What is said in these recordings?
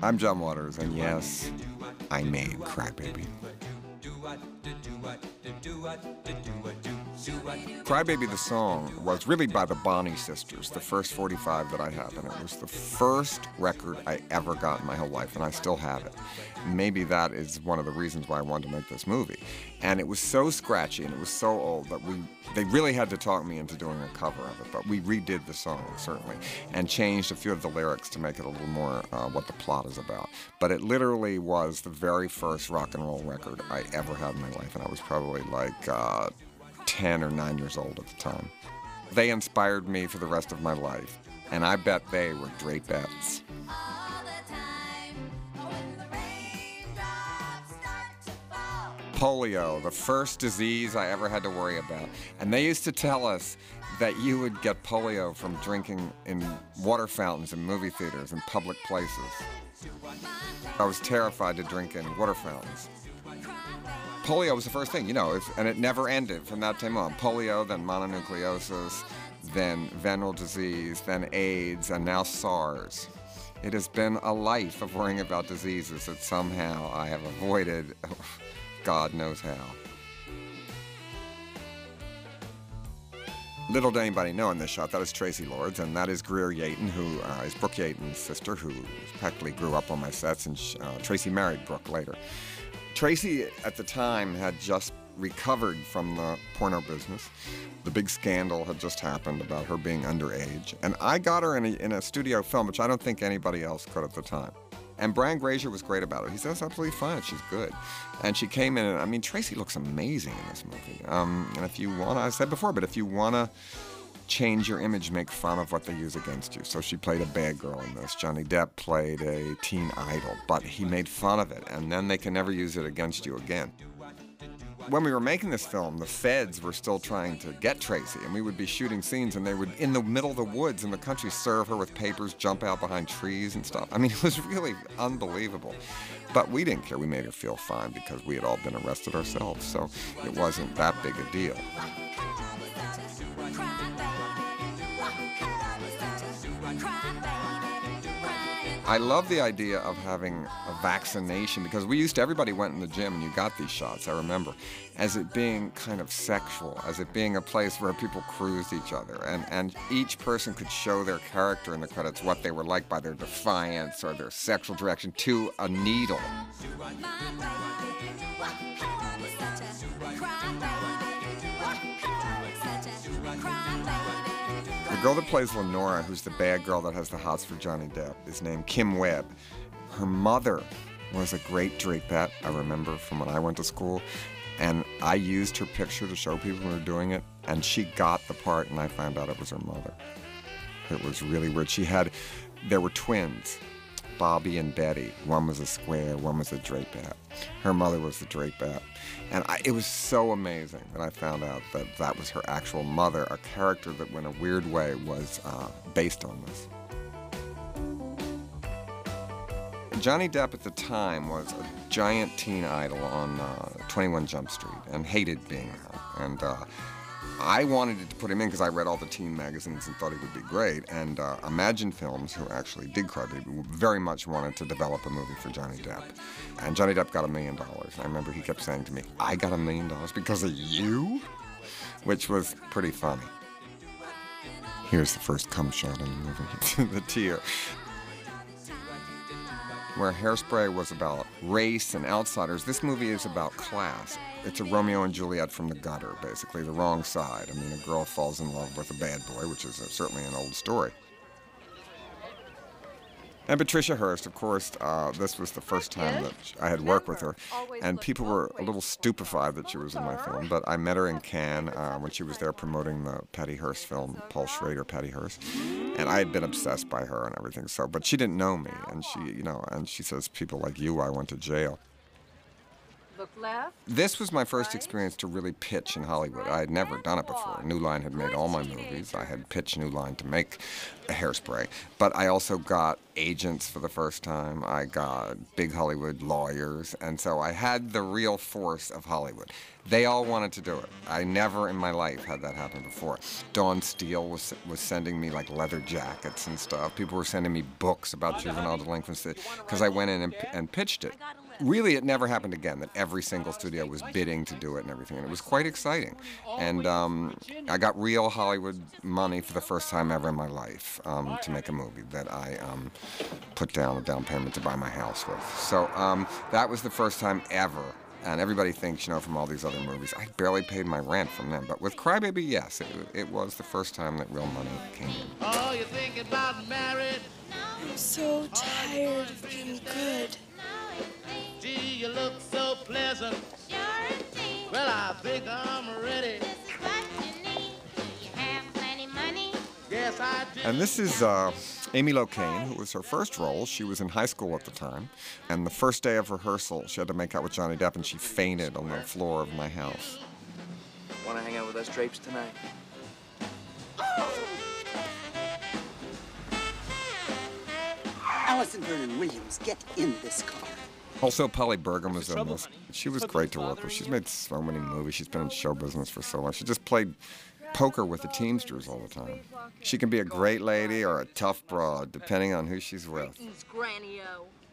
I'm John Waters, and yes, I made Crybaby. Crybaby the song was really by the Bonnie Sisters, the first 45 that I have, and it was the first record I ever got in my whole life, and I still have it. Maybe that is one of the reasons why I wanted to make this movie. And it was so scratchy and it was so old that we they really had to talk me into doing a cover of it, but we redid the song certainly and changed a few of the lyrics to make it a little more uh, what the plot is about. But it literally was the very first rock and roll record I ever had in my life, and I was probably like. Uh, 10 or 9 years old at the time. They inspired me for the rest of my life, and I bet they were drapettes. Polio, the first disease I ever had to worry about. And they used to tell us that you would get polio from drinking in water fountains in movie theaters and public places. I was terrified to drink in water fountains polio was the first thing, you know, if, and it never ended from that time on. Polio, then mononucleosis, then venereal disease, then AIDS, and now SARS. It has been a life of worrying about diseases that somehow I have avoided, God knows how. Little did anybody know in this shot that is Traci Lords, and that is Greer Yeaton, who uh, is Brooke Yeaton's sister, who practically grew up on my sets, and uh, Traci married Brooke later. Traci at the time had just recovered from the porno business. The big scandal had just happened about her being underage. And I got her in a, in a studio film, which I don't think anybody else could at the time. And Brian Grazer was great about it. He said, absolutely fine. She's good. And she came in, and I mean, Traci looks amazing in this movie. Um, and if you want to, I said before, but if you want to change your image, make fun of what they use against you. So she played a bad girl in this. Johnny Depp played a teen idol, but he made fun of it, and then they can never use it against you again. When we were making this film, the feds were still trying to get Traci, and we would be shooting scenes, and they would, in the middle of the woods in the country, serve her with papers, jump out behind trees and stuff. I mean, it was really unbelievable. But we didn't care. We made her feel fine because we had all been arrested ourselves, so it wasn't that big a deal. I love the idea of having a vaccination because we used to, everybody went in the gym and you got these shots, I remember, as it being kind of sexual, as it being a place where people cruised each other. And, and each person could show their character in the credits, what they were like by their defiance or their sexual direction to a needle. Girl that plays Lenora, who's the bad girl that has the hots for Johnny Depp, is named Kim Webb. Her mother was a great drapette, I remember from when I went to school. And I used her picture to show people who were doing it, and she got the part, and I found out it was her mother. It was really weird. She had, there were twins, Bobby and Betty. One was a square, one was a drapette. Her mother was the drapette. And I, it was so amazing that I found out that that was her actual mother, a character that, in a weird way, was uh, based on this. Johnny Depp at the time was a giant teen idol on uh, 21 Jump Street and hated being there. And uh, I wanted to put him in because I read all the teen magazines and thought he would be great. And uh, Imagine Films, who actually did Crybaby, very much wanted to develop a movie for Johnny Depp. And Johnny Depp got a million dollars. I remember he kept saying to me, I got a million dollars because of you? Which was pretty funny. Here's the first cum shot in the movie, the tear where Hairspray was about race and outsiders, this movie is about class. It's a Romeo and Juliet from the gutter, basically, the wrong side. I mean, a girl falls in love with a bad boy, which is a, certainly an old story. And Patricia Hearst, of course, uh, this was the first time that I had worked with her, and people were a little stupefied that she was in my film. But I met her in Cannes uh, when she was there promoting the Patty Hearst film, Paul Schrader, Patty Hearst, and I had been obsessed by her and everything. So, but she didn't know me, and she, you know, and she says, "People like you, I went to jail." Look left. This was my first experience to really pitch in Hollywood. I had never done it before. New Line had made all my movies. I had pitched New Line to make a hairspray. But I also got agents for the first time. I got big Hollywood lawyers. And so I had the real force of Hollywood. They all wanted to do it. I never in my life had that happen before. Dawn Steel was, was sending me like leather jackets and stuff. People were sending me books about juvenile delinquency because I went in and, and pitched it really it never happened again that every single studio was bidding to do it and everything and it was quite exciting and um, i got real hollywood money for the first time ever in my life um, to make a movie that i um, put down a down payment to buy my house with so um, that was the first time ever and everybody thinks, you know, from all these other movies, I barely paid my rent from them. But with Crybaby, yes, it, it was the first time that real money came in. Oh, you thinking about married? I'm so tired of being good. Gee, you look so pleasant. Sure well, I think I'm ready. This is what you need. You have plenty money. Yes, I do. And this is uh, Amy Locane, who was her first role. She was in high school at the time. And the first day of rehearsal, she had to make out with Johnny Depp, and she fainted on the floor of my house. Want to hang out with us drapes tonight? Allison Vernon Williams, get in this car. Also, Polly Bergen was in this. She was great to work with. She's made so many movies. She's been in show business for so long. She just played poker with the Teamsters all the time. She can be a great lady or a tough broad, depending on who she's with.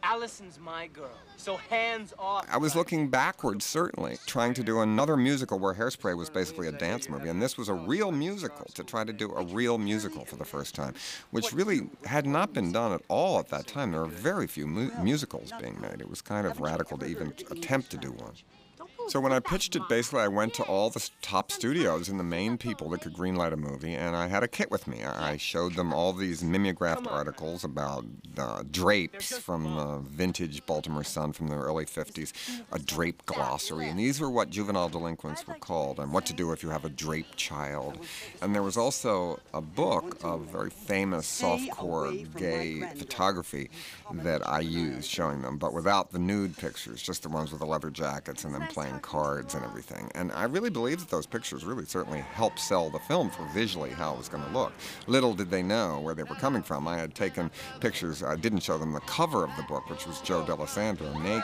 Allison's my girl, so hands off. I was looking backwards, certainly, trying to do another musical where Hairspray was basically a dance movie, and this was a real musical, to try to do a real musical for the first time, which really had not been done at all at that time. There were very few mu musicals being made. It was kind of radical to even attempt to do one. So when I pitched it, basically I went to all the top studios and the main people that could greenlight a movie, and I had a kit with me. I showed them all these mimeographed articles about uh, drapes from the vintage Baltimore Sun from the early 50s, a drape glossary, and these were what juvenile delinquents were called, and what to do if you have a draped child. And there was also a book of very famous softcore gay photography that I used, showing them, but without the nude pictures, just the ones with the leather jackets and them playing cards and everything. And I really believe that those pictures really certainly helped sell the film for visually how it was going to look. Little did they know where they were coming from. I had taken pictures, I didn't show them the cover of the book, which was Joe Dallesandro naked.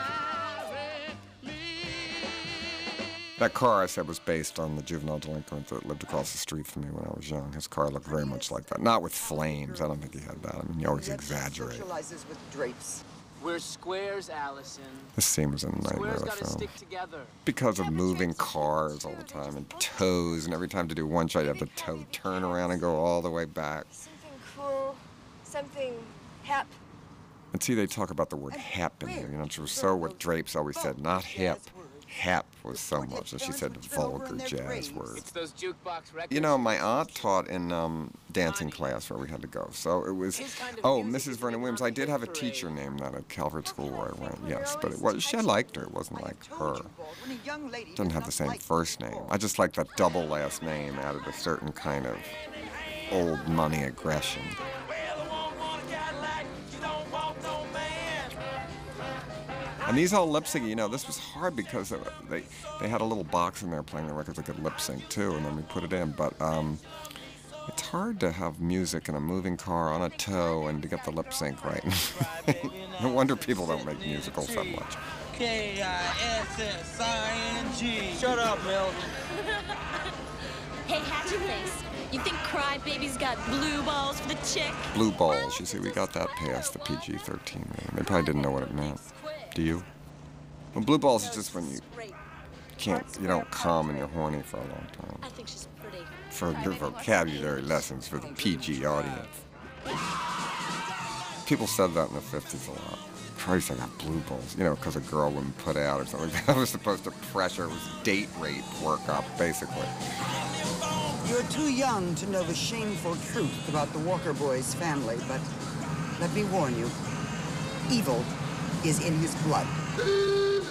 That car I said was based on the juvenile delinquent that lived across the street from me when I was young. His car looked very much like that. Not with flames. I don't think he had that. I mean, he always exaggerates. with drapes. We're squares, Allison. This scene was a nightmare of film. Because of moving cars all the time and toes, and every time to do one shot, you have the toe turn around and go all the way back. Something cool, something hep. And see, they talk about the word hep in here. You know, so what Drapes always said, not hip. Hep was so much, and she said vulgar jazz words. You know, my aunt taught in um, dancing class where we had to go. So it was, oh, Mrs. Vernon Williams. I did have a teacher named that at Calvert School where I went, yes. But it was, she liked her. It wasn't like her. Doesn't have the same first name. I just like that double last name added a certain kind of old money aggression. And these all lip syncing, you know, this was hard because they they had a little box in there playing the records that could lip sync too, and then we put it in. But um, it's hard to have music in a moving car on a tow and to get the lip sync right. no wonder people don't make musicals that much. K I S S I N G. Shut up, Milton. hey, Hatchet Face. You think Crybaby's got blue balls for the chick? Blue balls. You see, we got that past the PG-13 rating. They probably didn't know what it meant. Do you? Well, blue balls is just when you can't, you don't come and you're horny for a long time. I think she's pretty. For your vocabulary lessons for the PG audience. People said that in the 50s a lot. Christ, I got blue balls, you know, because a girl wouldn't put out or something. That was supposed to pressure, it was date rape workup, basically. You're too young to know the shameful truth about the Walker boys' family, but let me warn you, evil is in his blood.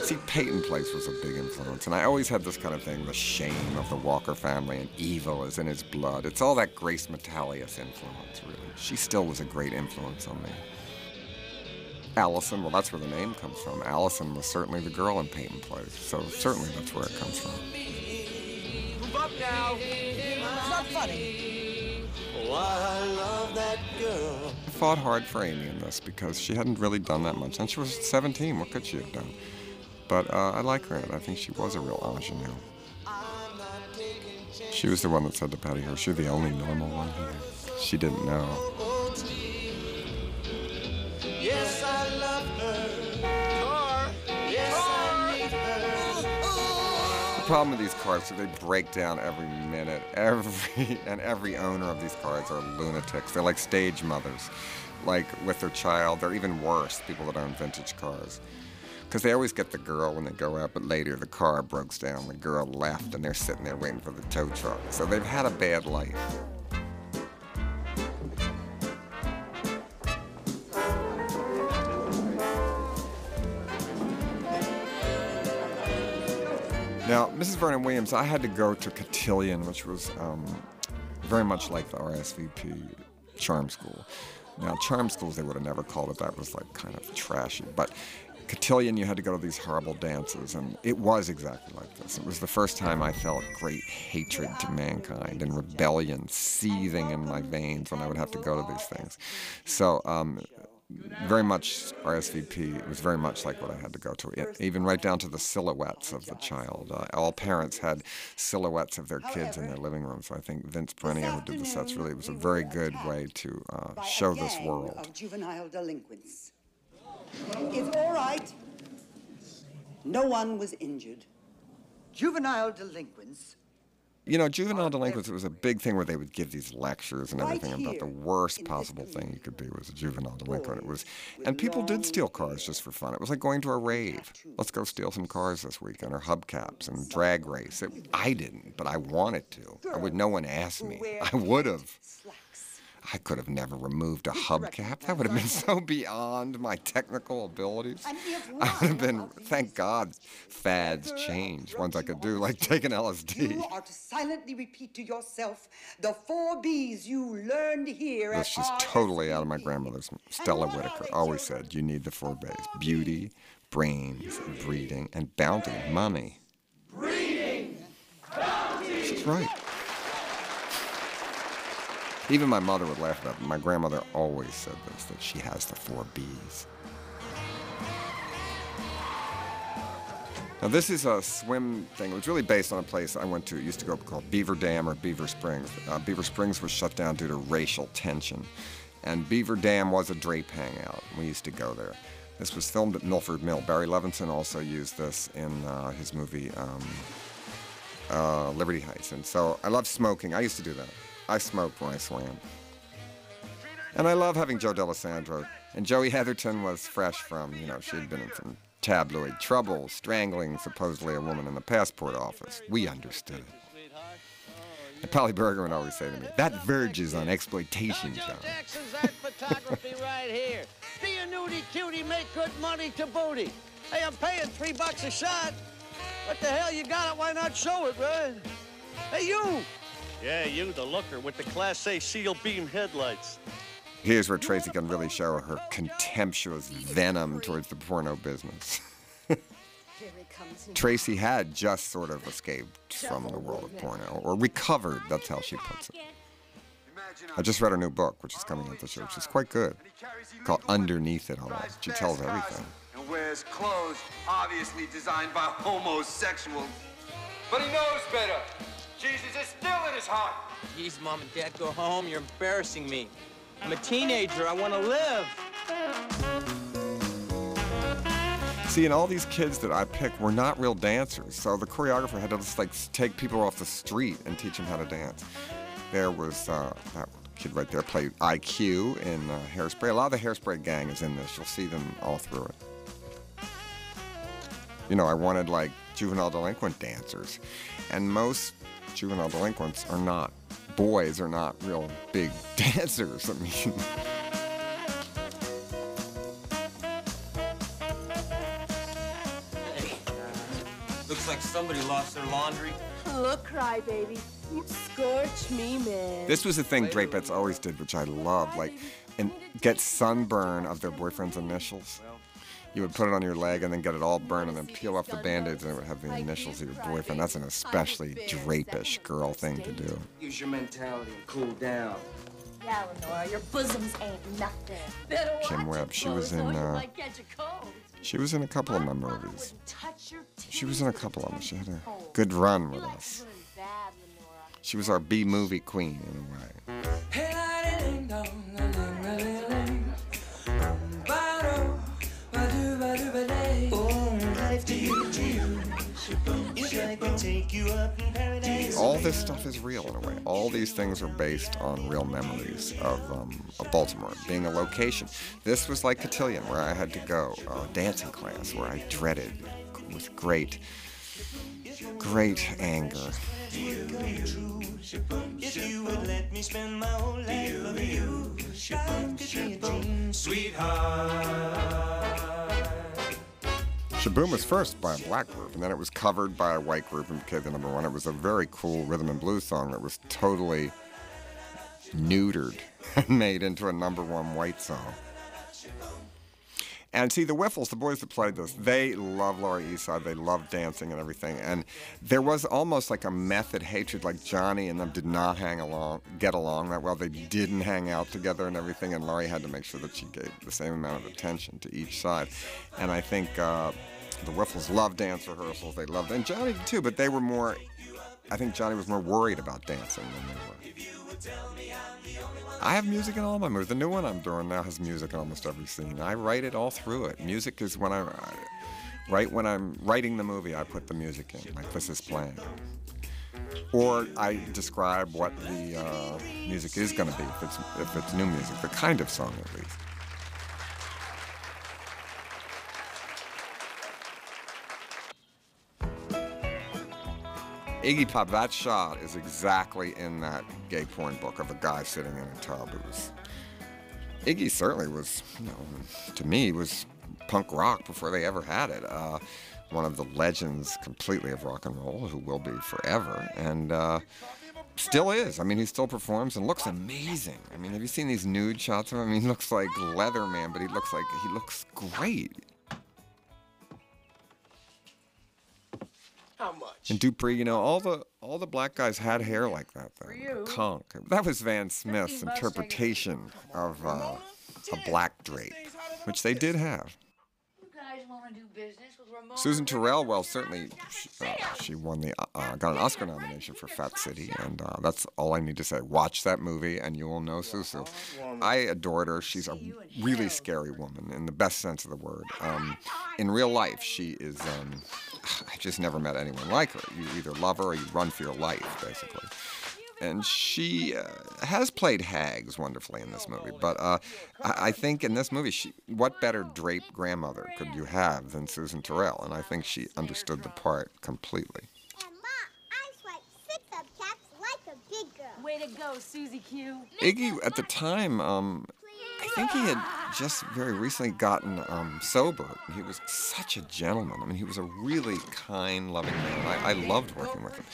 See, Peyton Place was a big influence, and I always had this kind of thing, the shame of the Walker family and evil is in his blood. It's all that Grace Metalious influence, really. She still was a great influence on me. Allison, well, that's where the name comes from. Allison was certainly the girl in Peyton Place, so certainly that's where it comes from. Move up now. It's not funny. I. Fought hard for Amy in this because she hadn't really done that much, and she was 17. What could she have done? But uh, I like her, and I think she was a real ingenue. She was the one that said to Patty Hearst, "You're the only normal one here." She didn't know. Yes, problem with these cars is they break down every minute. Every and every owner of these cars are lunatics. They're like stage mothers, like with their child. They're even worse. People that own vintage cars, because they always get the girl when they go out, but later the car breaks down. The girl left, and they're sitting there waiting for the tow truck. So they've had a bad life. Now, Mrs. Vernon Williams, I had to go to Cotillion, which was um, very much like the RSVP charm school. Now, charm schools, they would have never called it that. Was like kind of trashy. But Cotillion, you had to go to these horrible dances, and it was exactly like this. It was the first time I felt great hatred to mankind and rebellion seething in my veins when I would have to go to these things. So, um, very much RSVP. It was very much like what I had to go to, it, even right down to the silhouettes of the child. Uh, all parents had silhouettes of their kids in their living room. So I think Vince Peranio, who did the sets, really—it was a very good way to uh, show this world. Of juvenile delinquents. It's all right. No one was injured. Juvenile delinquents. You know, juvenile delinquents, it was a big thing where they would give these lectures and everything about the worst possible thing you could be was a juvenile delinquent. It was, and people did steal cars just for fun. It was like going to a rave. Let's go steal some cars this weekend, or hubcaps and drag race. It, I didn't, but I wanted to. I would. No one asked me. I would have. I could have never removed a hubcap. That would have been so beyond my technical abilities. I would have been, thank God, fads change. Ones I could do, like taking LSD. You are to silently repeat to yourself the four B's you learned here That's at just totally out of my grandmother's. Stella Whitaker always said, you need the four B's beauty, brains, breeding, and bounty, money. Breeding! Bounty. She's right. Even my mother would laugh about it. My grandmother always said this, that she has the four B's. Now, this is a swim thing. It was really based on a place I went to. It used to go called Beaver Dam or Beaver Springs. Uh, Beaver Springs was shut down due to racial tension. And Beaver Dam was a drape hangout. We used to go there. This was filmed at Milford Mill. Barry Levinson also used this in uh, his movie um, uh, Liberty Heights. And so I love smoking. I used to do that. I smoked when I swam. And I love having Joe Dallesandro. And Joey Heatherton was fresh from, you know, she had been in some tabloid trouble, strangling supposedly a woman in the passport office. We understood it. And Polly Bergen would always say to me, that verges on exploitation, John. Jackson's art photography right here. Be a nudie cutie, make good money to booty. Hey, I'm paying three bucks a shot. What the hell, you got it, why not show it, right? Hey, you! Yeah, you, the looker with the Class A seal beam headlights. Here's where Traci can really show her contemptuous venom towards the porno business. Traci had just sort of escaped from the world of porno, or recovered, that's how she puts it. I just read her new book, which is coming out this year, which is quite good, called Underneath It All. She tells everything. And wears clothes obviously designed by homosexuals. But he knows better. Jesus is still in his heart. Jeez, Mom and Dad, go home. You're embarrassing me. I'm a teenager. I want to live. See, and all these kids that I picked were not real dancers, so the choreographer had to just like take people off the street and teach them how to dance. There was uh, that kid right there played IQ in uh, Hairspray. A lot of the Hairspray gang is in this. You'll see them all through it. You know, I wanted like juvenile delinquent dancers, and most juvenile delinquents are not. Boys are not real big dancers. I mean. Hey, uh, looks like somebody lost their laundry. Look, crybaby. You scorch me, man. This was the thing Drapettes always did, which I loved. Like, and get sunburn of their boyfriend's initials. You would put it on your leg and then get it all burned and then peel off the band-aids and it would have the initials of your boyfriend. That's an especially drapish girl thing to do. Use your mentality and cool down. Yeah, Lenora, your bosoms ain't nothing. Better Kim watch Webb, it she was close, or in, you uh, might catch a cold. She was in a couple of my movies. She was in a couple of them. She had a good run with us. She was our B movie queen in a way. All this stuff is real in a way. All these things are based on real memories of, um, of Baltimore being a location. This was like Cotillion, where I had to go, uh, dancing class, where I dreaded with great, great anger. If you would let me spend my whole life loving you, I could be a dream, sweetheart. Sh-Boom was first by a black group, and then it was covered by a white group and became the number one. It was a very cool rhythm and blues song that was totally neutered and made into a number one white song. And see, the Whiffles, the boys that played this, they love Lori Eastside. They love dancing and everything. And there was almost like a method hatred, like Johnny and them did not hang along, get along that well. They didn't hang out together and everything. And Lori had to make sure that she gave the same amount of attention to each side. And I think uh, the Whiffles loved dance rehearsals. They loved, and Johnny too. But they were more. I think Johnny was more worried about dancing than they were. I have music in all my movies. The new one I'm doing now has music in almost every scene. I write it all through it. Music is when I, right when I'm writing the movie, I put the music in. Like this is playing. Or I describe what the uh, music is going to be if it's if it's new music, the kind of song at least. Iggy Pop, that shot is exactly in that gay porn book of a guy sitting in a tub. It was Iggy certainly was, you know, to me was punk rock before they ever had it. Uh, one of the legends completely of rock and roll, who will be forever, and uh, still is. I mean, he still performs and looks amazing. I mean, have you seen these nude shots of him? I mean, he looks like Leatherman, but he looks like he looks great. How much? And Dupree, you know, all the all the black guys had hair like that though. Conk. That was Van Smith's interpretation of uh, a black drape, which they did have. You guys want to do business with Ramona? Susan Tyrrell, well, certainly she, uh, she won the uh, got an Oscar nomination for Fat City, and uh, that's all I need to say. Watch that movie, and you will know Susu. I adored her. She's a really scary woman in the best sense of the word. Um, in real life, she is. Um, I just never met anyone like her. You either love her or you run for your life, basically. And she uh, has played hags wonderfully in this movie, but uh, I, I think in this movie, she, what better draped grandmother could you have than Susan Tyrrell? And I think she understood the part completely. Way to go, Susie Q. Iggy, at the time, um, I think he had just very recently gotten um, sober. He was such a gentleman. I mean, he was a really kind, loving man. I, I loved working with him.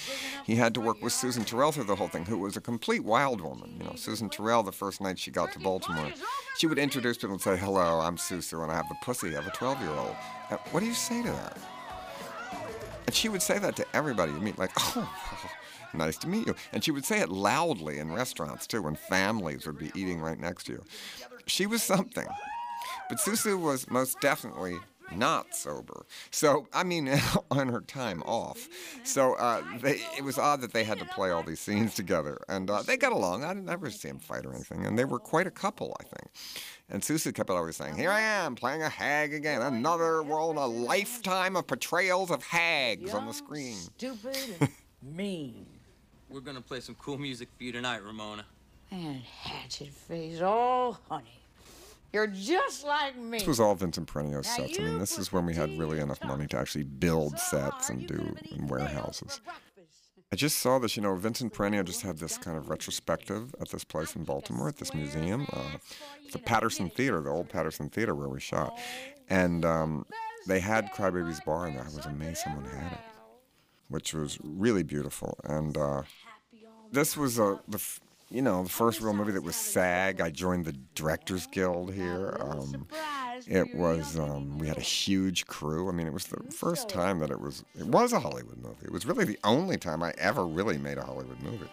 He had to work with Susan Tyrrell through the whole thing, who was a complete wild woman. You know, Susan Tyrrell, the first night she got to Baltimore, she would introduce people and say, "Hello, I'm Susu, and I have the pussy of a 12-year-old." Uh, what do you say to that? And she would say that to everybody you meet, like, "Oh." Nice to meet you. And she would say it loudly in restaurants too, when families would be eating right next to you. She was something. But Susu was most definitely not sober. So, I mean, on her time off. So, uh, they, it was odd that they had to play all these scenes together. And uh, they got along. I didn't ever see them fight or anything. And they were quite a couple, I think. And Susu kept always saying, Here I am, playing a hag again. Another world, a lifetime of portrayals of hags on the screen. Stupid and mean. We're gonna play some cool music for you tonight, Ramona. And hatchet face. Oh, honey. You're just like me. This was all Vincent Peranio's sets. I mean, this is when we had really enough money to actually build sets and do in warehouses. I just saw this, you know, Vincent Perenio just had this kind of retrospective at this place in Baltimore, at this museum, uh, the Patterson Theater, the old Patterson Theater where we shot. And um, they had Crybaby's Bar in there. I was amazed someone had it, which was really beautiful. And uh, this was a, the, f- you know, the first real movie that was SAG. I joined the Directors Guild here. Um, it was um, we had a huge crew. I mean, it was the first time that it was it was a Hollywood movie. It was really the only time I ever really made a Hollywood movie.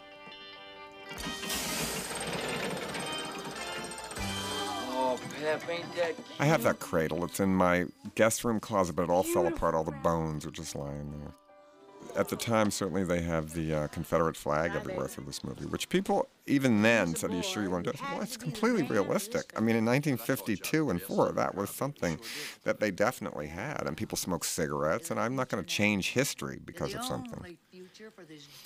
I have that cradle. It's in my guest room closet, but it all fell apart. All the bones are just lying there. At the time, certainly they have the uh, Confederate flag everywhere through this movie, which people even then said, "Are you sure you want to do it?" Well, it's completely realistic. I mean, in 1952 and four, that was something that they definitely had, and people smoked cigarettes. And I'm not going to change history because of something.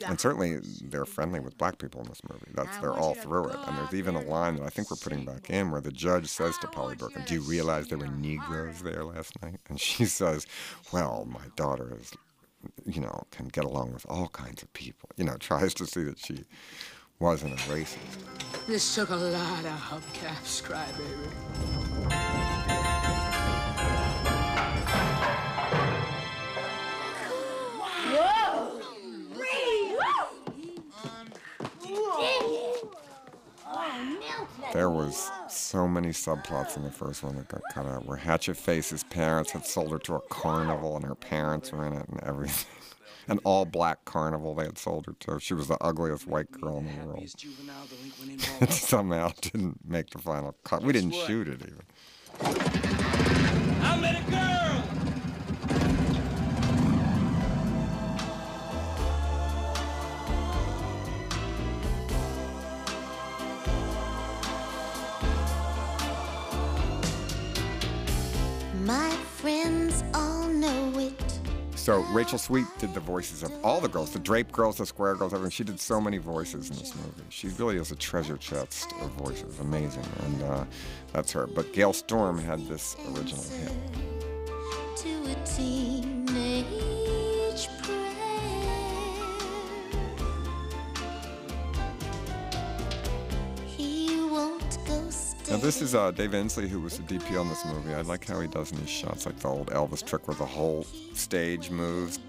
And certainly, they're friendly with black people in this movie. That's they're all through it. And there's even a line that I think we're putting back in where the judge says to Polly Bergen, "Do you realize there were Negroes there last night?" And she says, "Well, my daughter is, you know, can get along with all kinds of people." You know, tries to see that she wasn't a racist. This took a lot of hubcaps, crybaby. There was so many subplots in the first one that got cut out. Where Hatchet Face's parents had sold her to a carnival, and her parents were in it, and everything. An all-black carnival they had sold her to. She was the ugliest white girl in the world. it somehow didn't make the final cut. We didn't shoot it even. I met a girl. So Rachel Sweet did the voices of all the girls, the Drape girls, the Square girls, everything. She did so many voices in this movie. She really is a treasure chest of voices, amazing, and uh, that's her. But Gale Storm had this original hit. This is uh, Dave Insley, who was the DP on this movie. I like how he does these shots, like the old Elvis trick where the whole stage moves.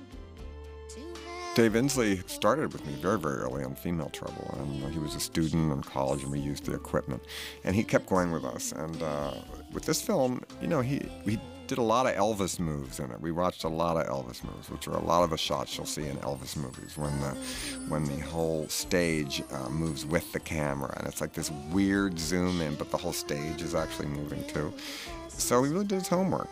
Dave Insley started with me very, very early on Female Trouble, and he was a student in college, and we used the equipment, and he kept going with us. And uh, with this film, you know, he he did a lot of Elvis moves in it. We watched a lot of Elvis moves, which are a lot of the shots you'll see in Elvis movies when the when the whole stage uh, moves with the camera, and it's like this weird zoom in, but the whole stage is actually moving too. So he really did his homework.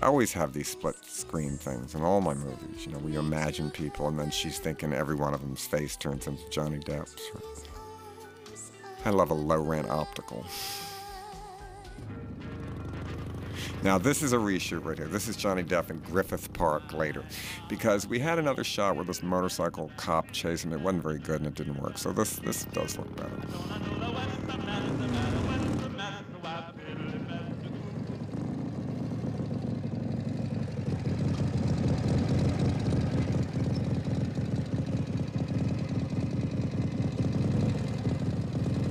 I always have these split screen things in all my movies. You know, where you imagine people, and then she's thinking every one of them's face turns into Johnny Depp's. I love a low rent optical. Now, this is a reshoot right here. This is Johnny Depp in Griffith Park later. Because we had another shot where this motorcycle cop chased him. It wasn't very good and it didn't work. So this, this does look better.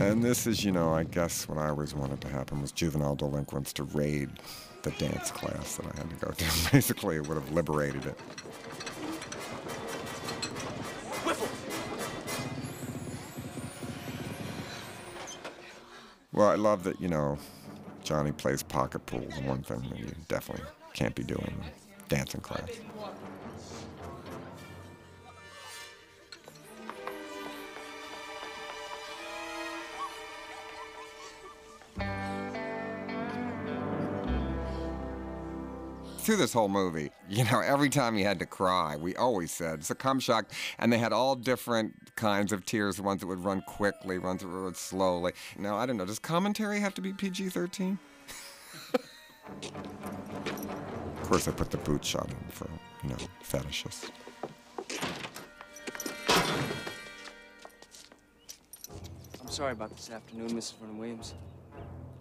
And this is, you know, I guess what I always wanted to happen was juvenile delinquents to raid the dance class that I had to go to. Basically, it would have liberated it. Well, I love that, you know, Johnny plays pocket pool, the one thing that you definitely can't be doing in dancing class. Through this whole movie, you know, every time he had to cry, we always said it's a cum shock, and they had all different kinds of tears. The ones that would run quickly, ones that would run slowly. Now I don't know. Does commentary have to be PG-13? of course, I put the boot shot in for you know fetishes. I'm sorry about this afternoon, Mrs. Vernon Williams.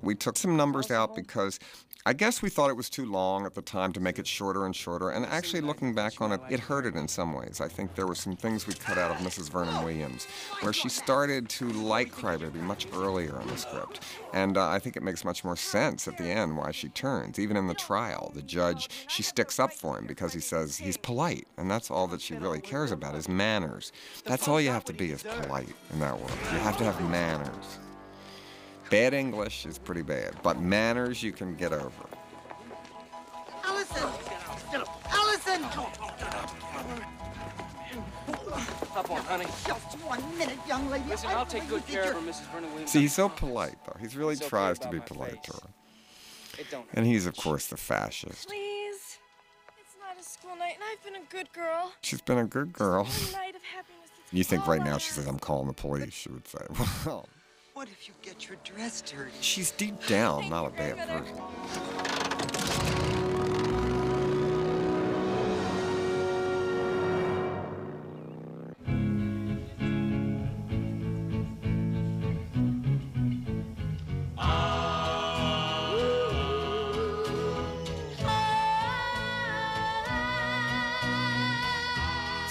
We took some numbers out because I guess we thought it was too long at the time to make it shorter and shorter, and actually looking back on it, it hurt it in some ways. I think there were some things we cut out of Mrs. Vernon Williams, where she started to like Crybaby much earlier in the script. And uh, I think it makes much more sense at the end why she turns. Even in the trial, the judge, she sticks up for him because he says he's polite, and that's all that she really cares about is manners. That's all you have to be is polite in that world. You have to have manners. Bad English is pretty bad, but manners you can get over. Allison! Allison! Up on, honey. Just one minute, young lady. Listen, I I'll take good care of her, Mrs. Vernon Williams. See, he's so polite, though. He really It's okay tries to be my polite to her. It don't And he's, of course, the fascist. Please. It's not a school night, and I've been a good girl. She's been a good girl. One night of happiness. You think right now she says, I'm calling the police, she would say. Well, What if you get your dress dirty? she's deep down not a bad person.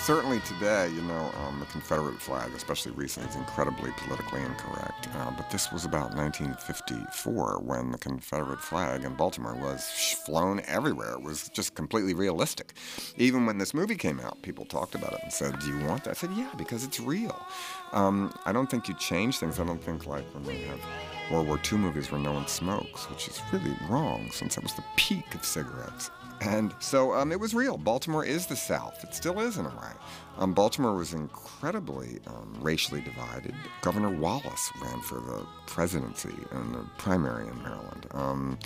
Certainly today, you know, um, the Confederate flag, especially recently, is incredibly politically incorrect. Uh, but this was about 1954 when the Confederate flag in Baltimore was flown everywhere. It was just completely realistic. Even when this movie came out, people talked about it and said, Do you want that? I said, Yeah, because it's real. Um, I don't think you change things. I don't think like when we have World War II movies where no one smokes, which is really wrong since it was the peak of cigarettes. And so um, it was real. Baltimore is the South. It still is in a way. Um, Baltimore was incredibly um, racially divided. Governor Wallace ran for the presidency in the primary in Maryland. Um,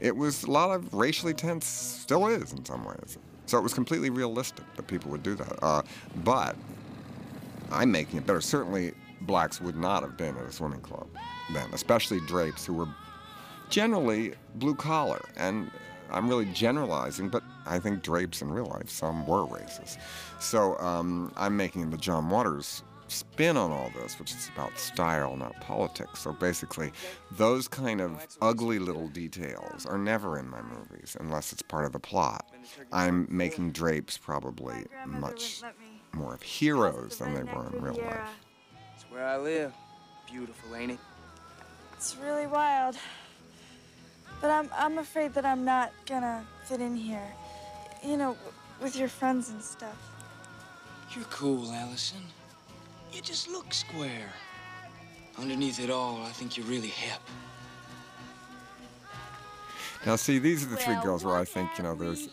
it was a lot of racially tense, still is in some ways. So it was completely realistic that people would do that. Uh, but I'm making it better. Certainly, blacks would not have been at a swimming club then, especially drapes who were generally blue collar. And I'm really generalizing, but I think drapes in real life, some were racist. So um, I'm making the John Waters spin on all this, which is about style, not politics. So basically, those kind of ugly little details are never in my movies unless it's part of the plot. I'm making drapes probably much more of heroes than they were in real life. It's where I live. Beautiful, ain't it? It's really wild. But I'm I'm afraid that I'm not gonna fit in here. You know, with your friends and stuff. You're cool, Allison. You just look square. Underneath it all, I think you're really hip. Now, see, these are the three girls where I think, you know, there's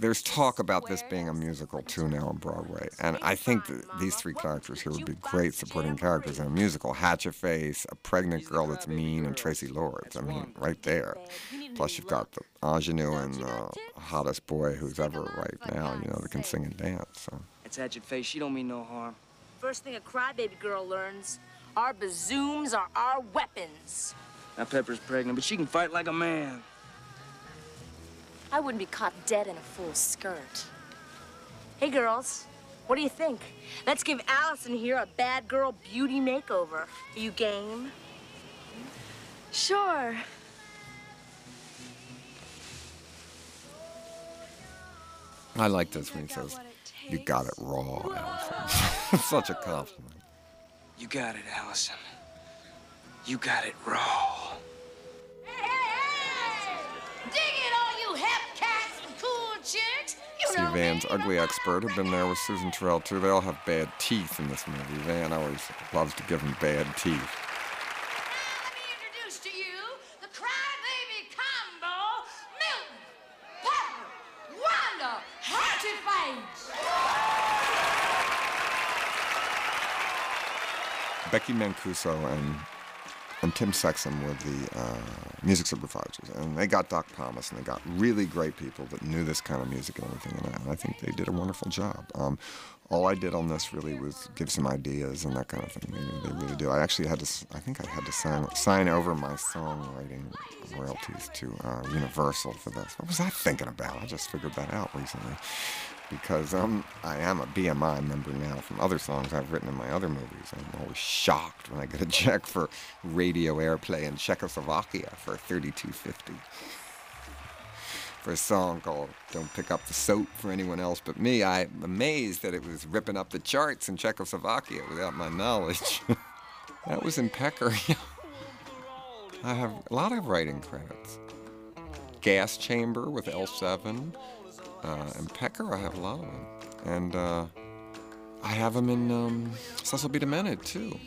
there's talk about this being a musical too now on Broadway, and I think that these three characters here would be great supporting characters in a musical. Hatchetface, a pregnant girl that's mean, and Traci Lords. I mean, right there. Plus, you've got the ingenue and the hottest boy who's ever right now, you know, that can sing and dance. So. It's Hatchet Face. She don't mean no harm. First thing a crybaby girl learns, our bazooms are our weapons. Now Pepper's pregnant, but she can fight like a man. I wouldn't be caught dead in a full skirt. Hey, girls, what do you think? Let's give Allison here a bad girl beauty makeover. Are you game? Sure. I like this when he says, You got it raw, Allison. Such a compliment. You got it, Allison. You got it raw. Steve Van's ugly expert have been there with Susan Tyrrell too. They all have bad teeth in this movie. Van always loves to give them bad teeth. Let me introduce to you the crybaby combo, Milton, Pepper, Wanda, Hatchet Face. Becky Mancuso and and Tim Sexton were the uh, music supervisors, and they got Doc Thomas, and they got really great people that knew this kind of music and everything, and I, think they did a wonderful job. Um, all I did on this really was give some ideas and that kind of thing. They, they really do. I actually had to, I think I had to sign sign over my songwriting royalties to uh, Universal for this. What was I thinking about? I just figured that out recently because um, I am a BMI member now from other songs I've written in my other movies. I'm always shocked when I get a check for radio airplay in Czechoslovakia for 32.50. for a song called Don't Pick Up the Soap for Anyone Else But Me. I'm amazed that it was ripping up the charts in Czechoslovakia without my knowledge. that was in Pecker. I have a lot of writing credits. Gas Chamber with L7. Uh, and Pecker, I have a lot of them. And uh, I have them in um, Cecil B. Demented, too.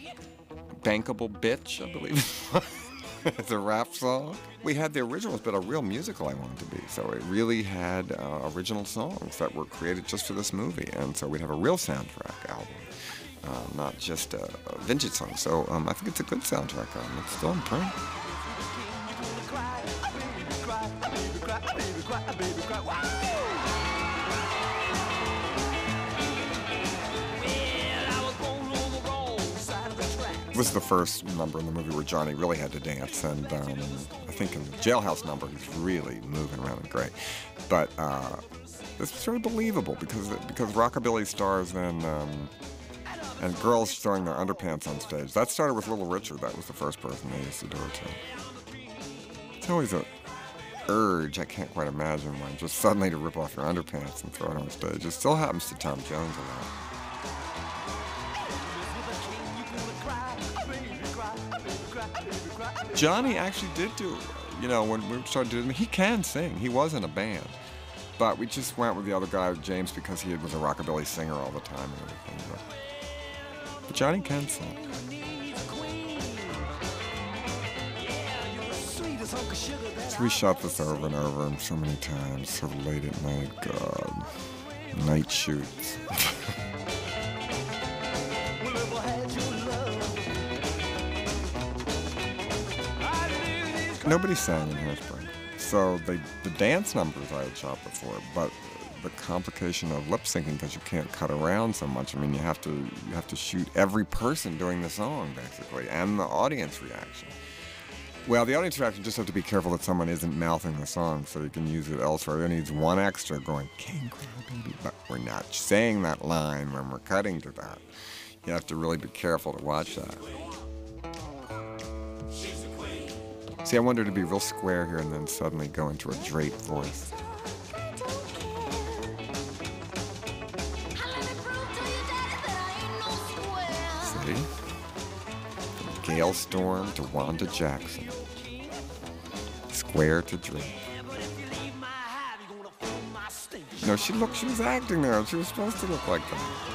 Bankable Bitch, I believe. it's a rap song. We had the originals, but a real musical I wanted to be. So it really had uh, original songs that were created just for this movie. And so we'd have a real soundtrack album, uh, not just a, a vintage song. So um, I think it's a good soundtrack album. It's still in print. This is the first number in the movie where Johnny really had to dance, and um, I think in the jailhouse number he's really moving around and great. But uh, this was believable because because rockabilly stars then um, and girls throwing their underpants on stage. That started with Little Richard. That was the first person they used to do it to. It's always a urge I can't quite imagine one just suddenly to rip off your underpants and throw it on stage. It still happens to Tom Jones a lot. Johnny actually did do, you know, when we started doing, he can sing. He was in a band, but we just went with the other guy, James, because he was a rockabilly singer all the time and everything. But, but Johnny can sing. So we shot this over and over and so many times, so late at night. God, night shoots. Nobody sang in Hairspray. So they, the dance numbers I had shot before, but the complication of lip syncing because you can't cut around so much. I mean, you have to you have to shoot every person doing the song basically, and the audience reaction. Well, the audience reaction just have to be careful that someone isn't mouthing the song, so you can use it elsewhere. It needs one extra going "King Cry Baby," but we're not saying that line when we're cutting to that. You have to really be careful to watch that. See, I wanted to be real square here and then suddenly go into a draped voice. See? From Gale Storm to Wanda Jackson. Square to drape. No, she looked, she was acting there. She was supposed to look like that.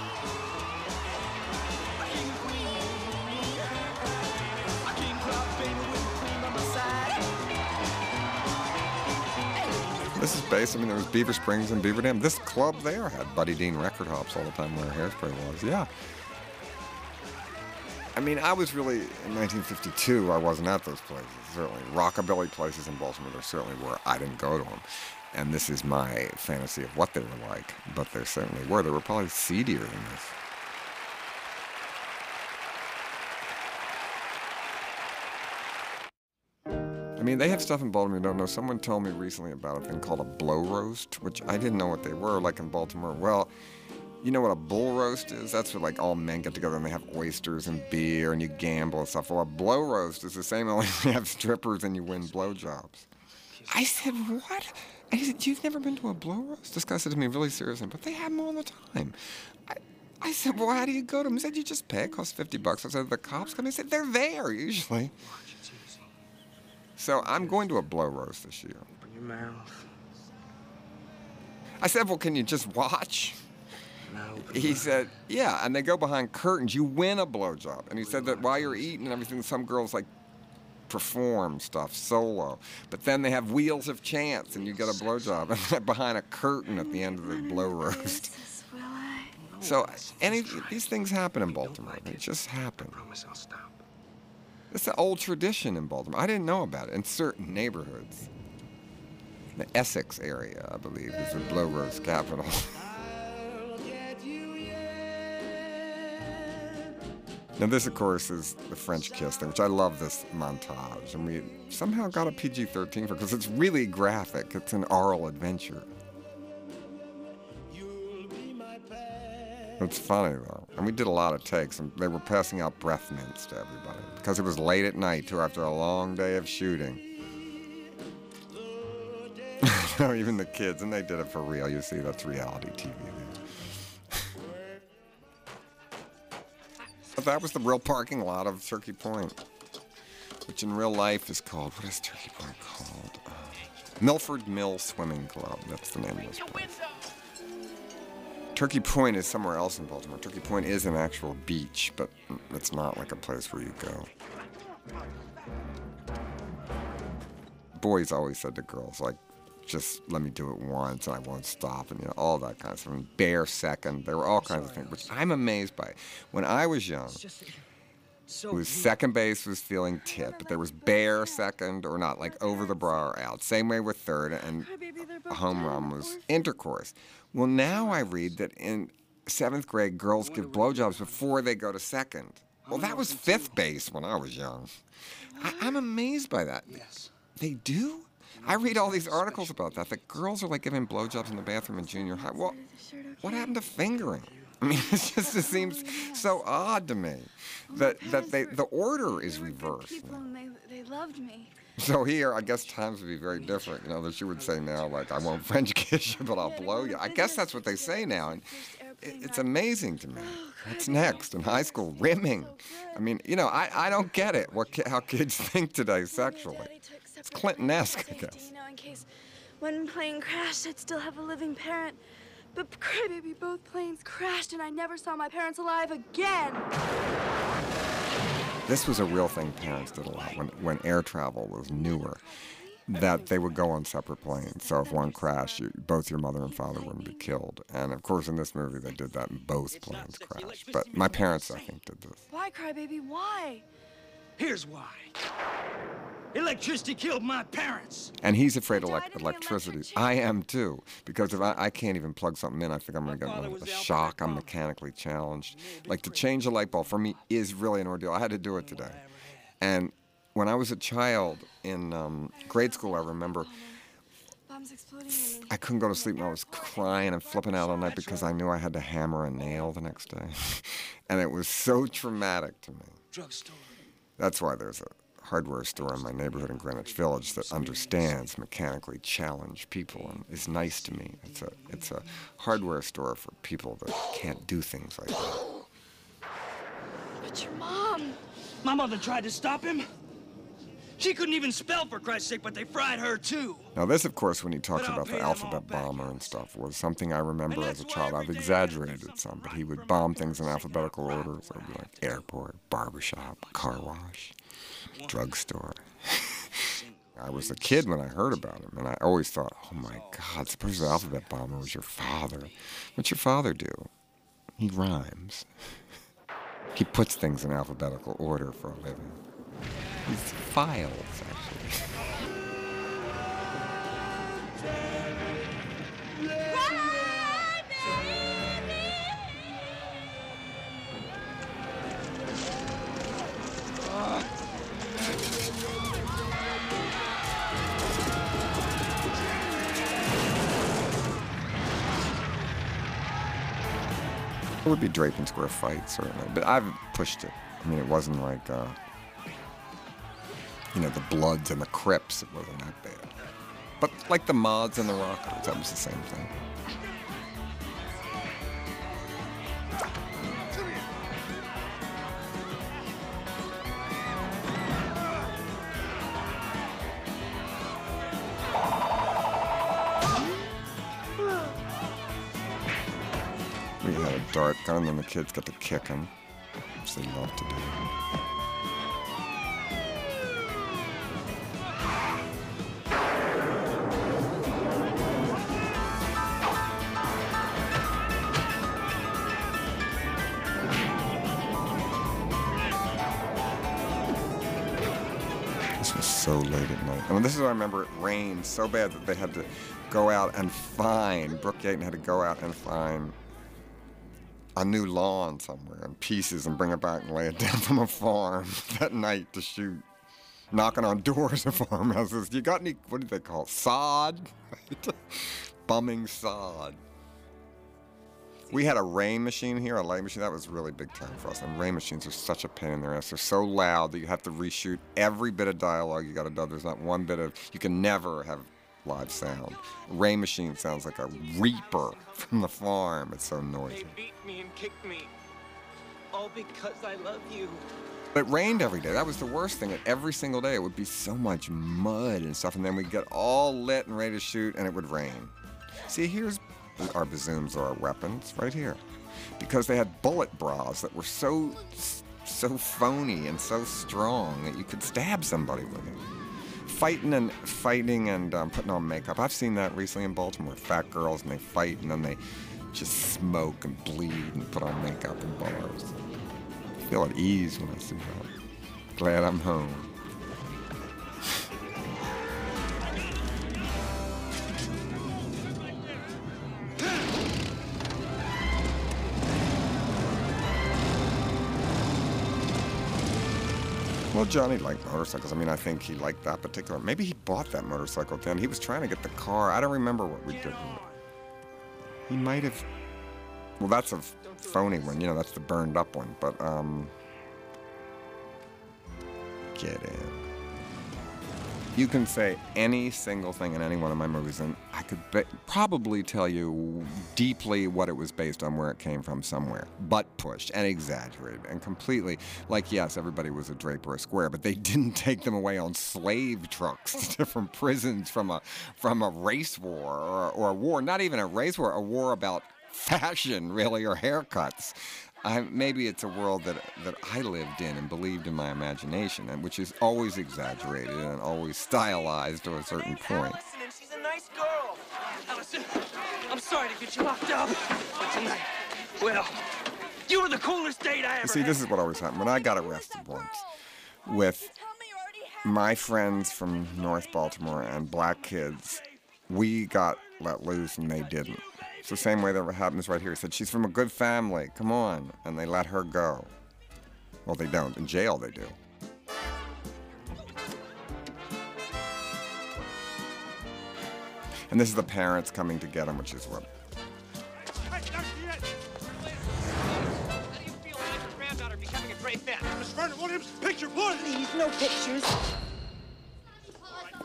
This is based, I mean, there was Beaver Springs and Beaver Dam. This club there had Buddy Dean record hops all the time where Hairspray was. Yeah. I mean, I was really, in 1952, I wasn't at those places, certainly. Rockabilly places in Baltimore, there certainly were. I didn't go to them. And this is my fantasy of what they were like, but there certainly were. They were probably seedier than this. Mean, they have stuff in Baltimore you don't know. Someone told me recently about a thing called a blow roast, which I didn't know what they were, like in Baltimore. Well, you know what a bull roast is? That's where like all men get together and they have oysters and beer and you gamble and stuff. Well, a blow roast is the same, only you have strippers and you win blowjobs. I said, what? And he said, you've never been to a blow roast? This guy said to me really seriously, but they have them all the time. I, I said, well, how do you go to them? He said, you just pay. It costs 50 bucks. I said, the cops come? He said, they're there usually. So I'm going to a blow roast this year. Open your mouth. I said, well, can you just watch? No, He said, yeah, and they go behind curtains. You win a blowjob. And he said that while you're eating and everything, some girls like perform stuff solo. But then they have wheels of chance and you get a blowjob behind a curtain at the end of the blow roast. So any these things happen in Baltimore. They just happen. It's an old tradition in Baltimore. I didn't know about it in certain neighborhoods. The Essex area, I believe, is the blow roast capital. now, this, of course, is the French kiss thing, which I love this montage. And we somehow got a PG 13 for because it's really graphic. It's an oral adventure. It's funny though, and we did a lot of takes, and they were passing out breath mints to everybody because it was late at night too, after a long day of shooting. Know, even the kids, and they did it for real. You see, that's reality TV. but that was the real parking lot of Turkey Point, which in real life is called, what is Turkey Point called? Uh, Milford Mill Swimming Club. That's the name of this place. Turkey Point is somewhere else in Baltimore. Turkey Point is an actual beach, but it's not like a place where you go. Boys always said to girls, like, just let me do it once and I won't stop, and you know, all that kind of stuff. Bare second, there were all kinds of things, which I'm amazed by. When I was young, it was second base was feeling tip, but there was bare second or not, like over the bra or out. Same way with third, and a home run was intercourse. Well, now I read that in seventh grade, girls give blowjobs before they go to second. Well, that was fifth base when I was young. I, I'm amazed by that. Yes. They do? I read all these articles about that. That girls are like giving blowjobs in the bathroom in junior high. Well, what happened to fingering? I mean, it just it seems so odd to me oh, that that they the order is reversed. People they, they loved me. So here, I guess times would be very different. You know, that you would say now, like, I won't French kiss you, but I'll blow you. I guess that's what they say now, and it's amazing to me. Oh, What's next in high school? Rimming. I mean, you know, I, I don't get it. What how kids think today sexually. It's Clinton-esque, I guess. You know, in case one plane crashed, I'd still have a living parent. But crybaby, both planes crashed and I never saw my parents alive again. This was a real thing parents did a lot when, when air travel was newer, that they would go on separate planes. So if one crashed, you, both your mother and father wouldn't be killed. And of course, in this movie, they did that and both planes crashed. But my parents, I think, did this. Why, crybaby? Why? Here's why. Electricity killed my parents. And he's afraid of elec electricity. I am too, because if I, I can't even plug something in, I think I'm going to get a, a shock. I'm mechanically challenged. Like to change a light bulb for me is really an ordeal. I had to do it today. And when I was a child in um, grade school, I remember I couldn't go to sleep and I was crying and flipping out all night because I knew I had to hammer a nail the next day. and it was so traumatic to me. Drugstore. That's why there's a hardware store in my neighborhood in Greenwich Village that understands mechanically challenged people and is nice to me. It's a it's a hardware store for people that can't do things like that. But your mom. My mother tried to stop him. She couldn't even spell for Christ's sake, but they fried her too. Now this, of course, when he talks about the alphabet bomber and stuff, was something I remember as a child. I've exaggerated it some, but he would bomb things in alphabetical order. So it'd be like airport, barbershop, car wash, drugstore. I was a kid when I heard about him, and I always thought, oh my God, suppose the alphabet bomber was your father. What's your father do? He rhymes. He puts things in alphabetical order for a living. He's files, actually. It would be Drayton Square fight, certainly, but I've pushed it. I mean, it wasn't like, uh, you know, the Bloods and the Crips. It wasn't that bad. But like the Mods and the Rockers, that was the same thing. We had a dart gun, and the kids got to kick him, which they love to do. So late at night. I mean, this is what I remember. It rained so bad that they had to go out and find. Brook Yeaton had to go out and find a new lawn somewhere in pieces and bring it back and lay it down from a farm that night to shoot. Knocking on doors of farmhouses. You got any, what do they call it? Sod? Bumming sod. We had a rain machine here, a light machine. That was really big time for us. And rain machines are such a pain in their ass. They're so loud that you have to reshoot every bit of dialogue you got to do. There's not one bit of, you can never have live sound. Rain Machine sounds like a reaper from the farm. It's so noisy. They beat me and kicked me. All because I love you. But it rained every day. That was the worst thing. Every single day, it would be so much mud and stuff, and then we'd get all lit and ready to shoot, and it would rain. See, here's our bazooms or our weapons right here, because they had bullet bras that were so so phony and so strong that you could stab somebody with it. Fighting and fighting and um, putting on makeup. I've seen that recently in Baltimore. Fat girls and they fight and then they just smoke and bleed and put on makeup in bars. I feel at ease when I see that. Glad I'm home. Well, Johnny liked motorcycles. I mean, I think he liked that particular. Maybe he bought that motorcycle then. He was trying to get the car. I don't remember what we did. He might have. Well, that's a phony one. You know, that's the burned up one. But um, get in. You can say any single thing in any one of my movies, and I could be- probably tell you deeply what it was based on, where it came from, somewhere. But pushed and exaggerated and completely. Like, yes, everybody was a Draper or a Square, but they didn't take them away on slave trucks to different prisons from a from a race war or, or a war. Not even a race war, a war about fashion, really, or haircuts. I, maybe it's a world that that I lived in and believed in my imagination, and which is always exaggerated and always stylized to a certain point. Allison, and she's a nice girl. Allison, I'm sorry to get you locked up, but tonight, well, you were the coolest date I ever You see, this is what always happened. When I got arrested once with my friends from North Baltimore and black kids, we got let loose and they didn't. It's the same way that happens right here. He said, She's from a good family. Come on. And they let her go. Well, they don't. In jail, they do. And this is the parents coming to get him, which is what Williams, picture, please. Please, no pictures.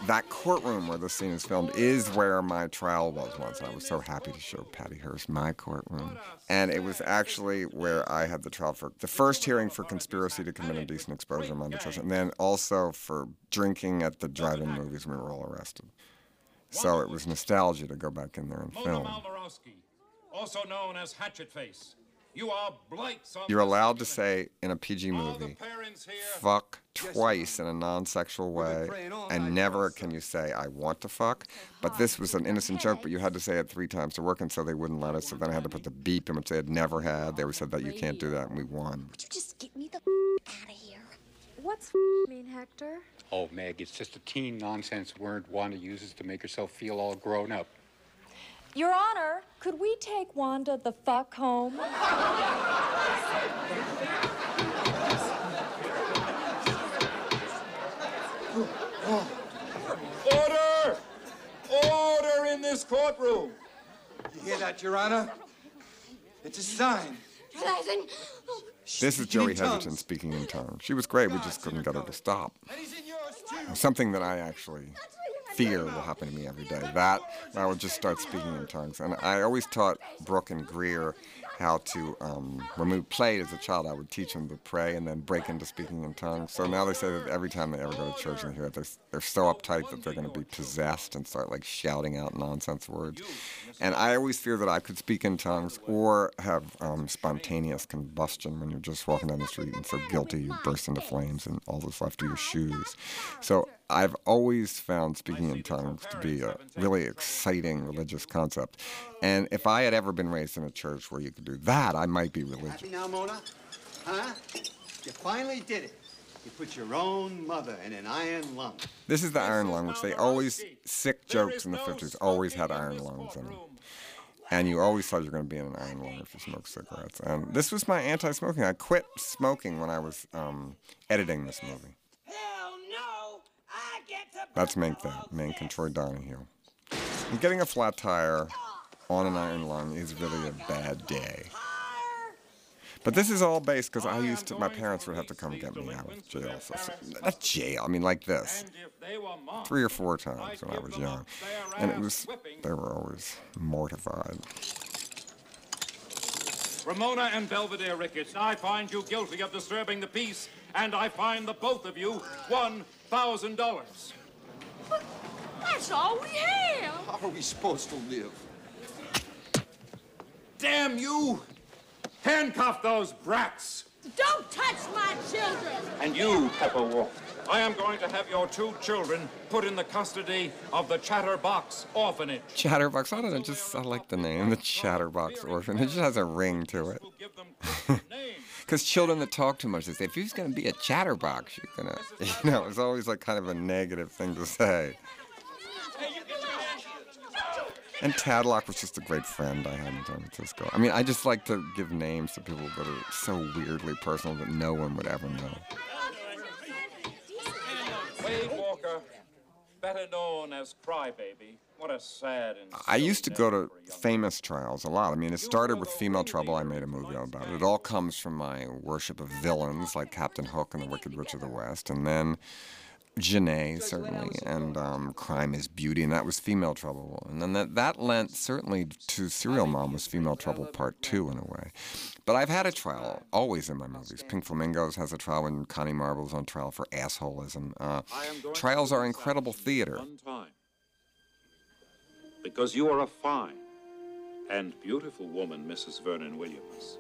That courtroom where the scene is filmed is where my trial was once. I was so happy to show Patty Hearst my courtroom. And it was actually where I had the trial for the first hearing for conspiracy to commit indecent exposure and then also for drinking at the drive-in movies when we were all arrested. So it was nostalgia to go back in there and film. Also known as Hatchet Face. You are blights on You're allowed to say in a PG movie, fuck twice in a non sexual way, and never can you say, I want to fuck. But this was an innocent joke, but you had to say it three times to work, and so they wouldn't let us. So then I had to put the beep in, which they had never had. They always said that you can't do that, and we won. Would you just get me the out of here. What's mean, Hector? Oh, Meg, it's just a teen nonsense word Wanda uses to make herself feel all grown up. Your Honor, could we take Wanda the fuck home? Order! Order in this courtroom! You hear that, Your Honor? It's a sign. This is Joey Heatherton speaking in tongues. She was great, we just couldn't get her to stop. Something that I actually fear will happen to me every day. That, I would just start speaking in tongues. And I always taught Brooke and Greer how to, um, when as a child, I would teach them to pray and then break into speaking in tongues. So now they say that every time they ever go to church and hear it, they're, they're so uptight that they're going to be possessed and start like shouting out nonsense words. And I always fear that I could speak in tongues or have um, spontaneous combustion when you're just walking down the street and so guilty you burst into flames and all that's left are your shoes. So I've always found speaking in tongues to be a really exciting religious concept. And if I had ever been raised in a church where you could do that, I might be religious. Happy now, Mona? Huh? You finally did it. You put your own mother in an iron lung. This is the iron lung, which they always, sick jokes in the 50s always had iron lungs in them. And you always thought you were going to be in an iron lung if you smoked cigarettes. And this was my anti smoking. I quit smoking when I was um, editing this movie. That's Mink that, Mink and Troy Donahue. And getting a flat tire on an iron lung is really a bad day. But this is all based because I used to. My parents would have to come get me out of jail. So, so, not jail. I mean, like this, three or four times when I was young, and it was they were always mortified. Ramona and Belvedere Ricketts, I find you guilty of disturbing the peace, and I find the both of you $1,000. That's all we have. How are we supposed to live? Damn you! Handcuff those brats! Don't touch my children. And you, Pepper Wolf, I am going to have your two children put in the custody of the Chatterbox Orphanage. Chatterbox. I don't know. Just I like the name, the Chatterbox Orphanage. It just has a ring to it. Because children that talk too much, they say, if you're going to be a chatterbox, you're going to, you know, it's always like kind of a negative thing to say. And Tadlock was just a great friend I had in San Francisco. I mean, I just like to give names to people that are so weirdly personal that no one would ever know. Better known as Crybaby. What a sad and I used to go to famous trials a lot. I mean, it started with Female Trouble. I made a movie about it. It all comes from my worship of villains like Captain Hook and the Wicked Witch of the West. And then Genet, certainly, and um, Crime is Beauty, and that was Female Trouble. And then that, that lent certainly to Serial Mom was Female Trouble Part 2 in a way. But I've had a trial always in my movies. Pink Flamingos has a trial when Connie Marble's on trial for assholism. Uh, trials are incredible theater. Because you are a fine and beautiful woman, Mrs. Vernon Williams.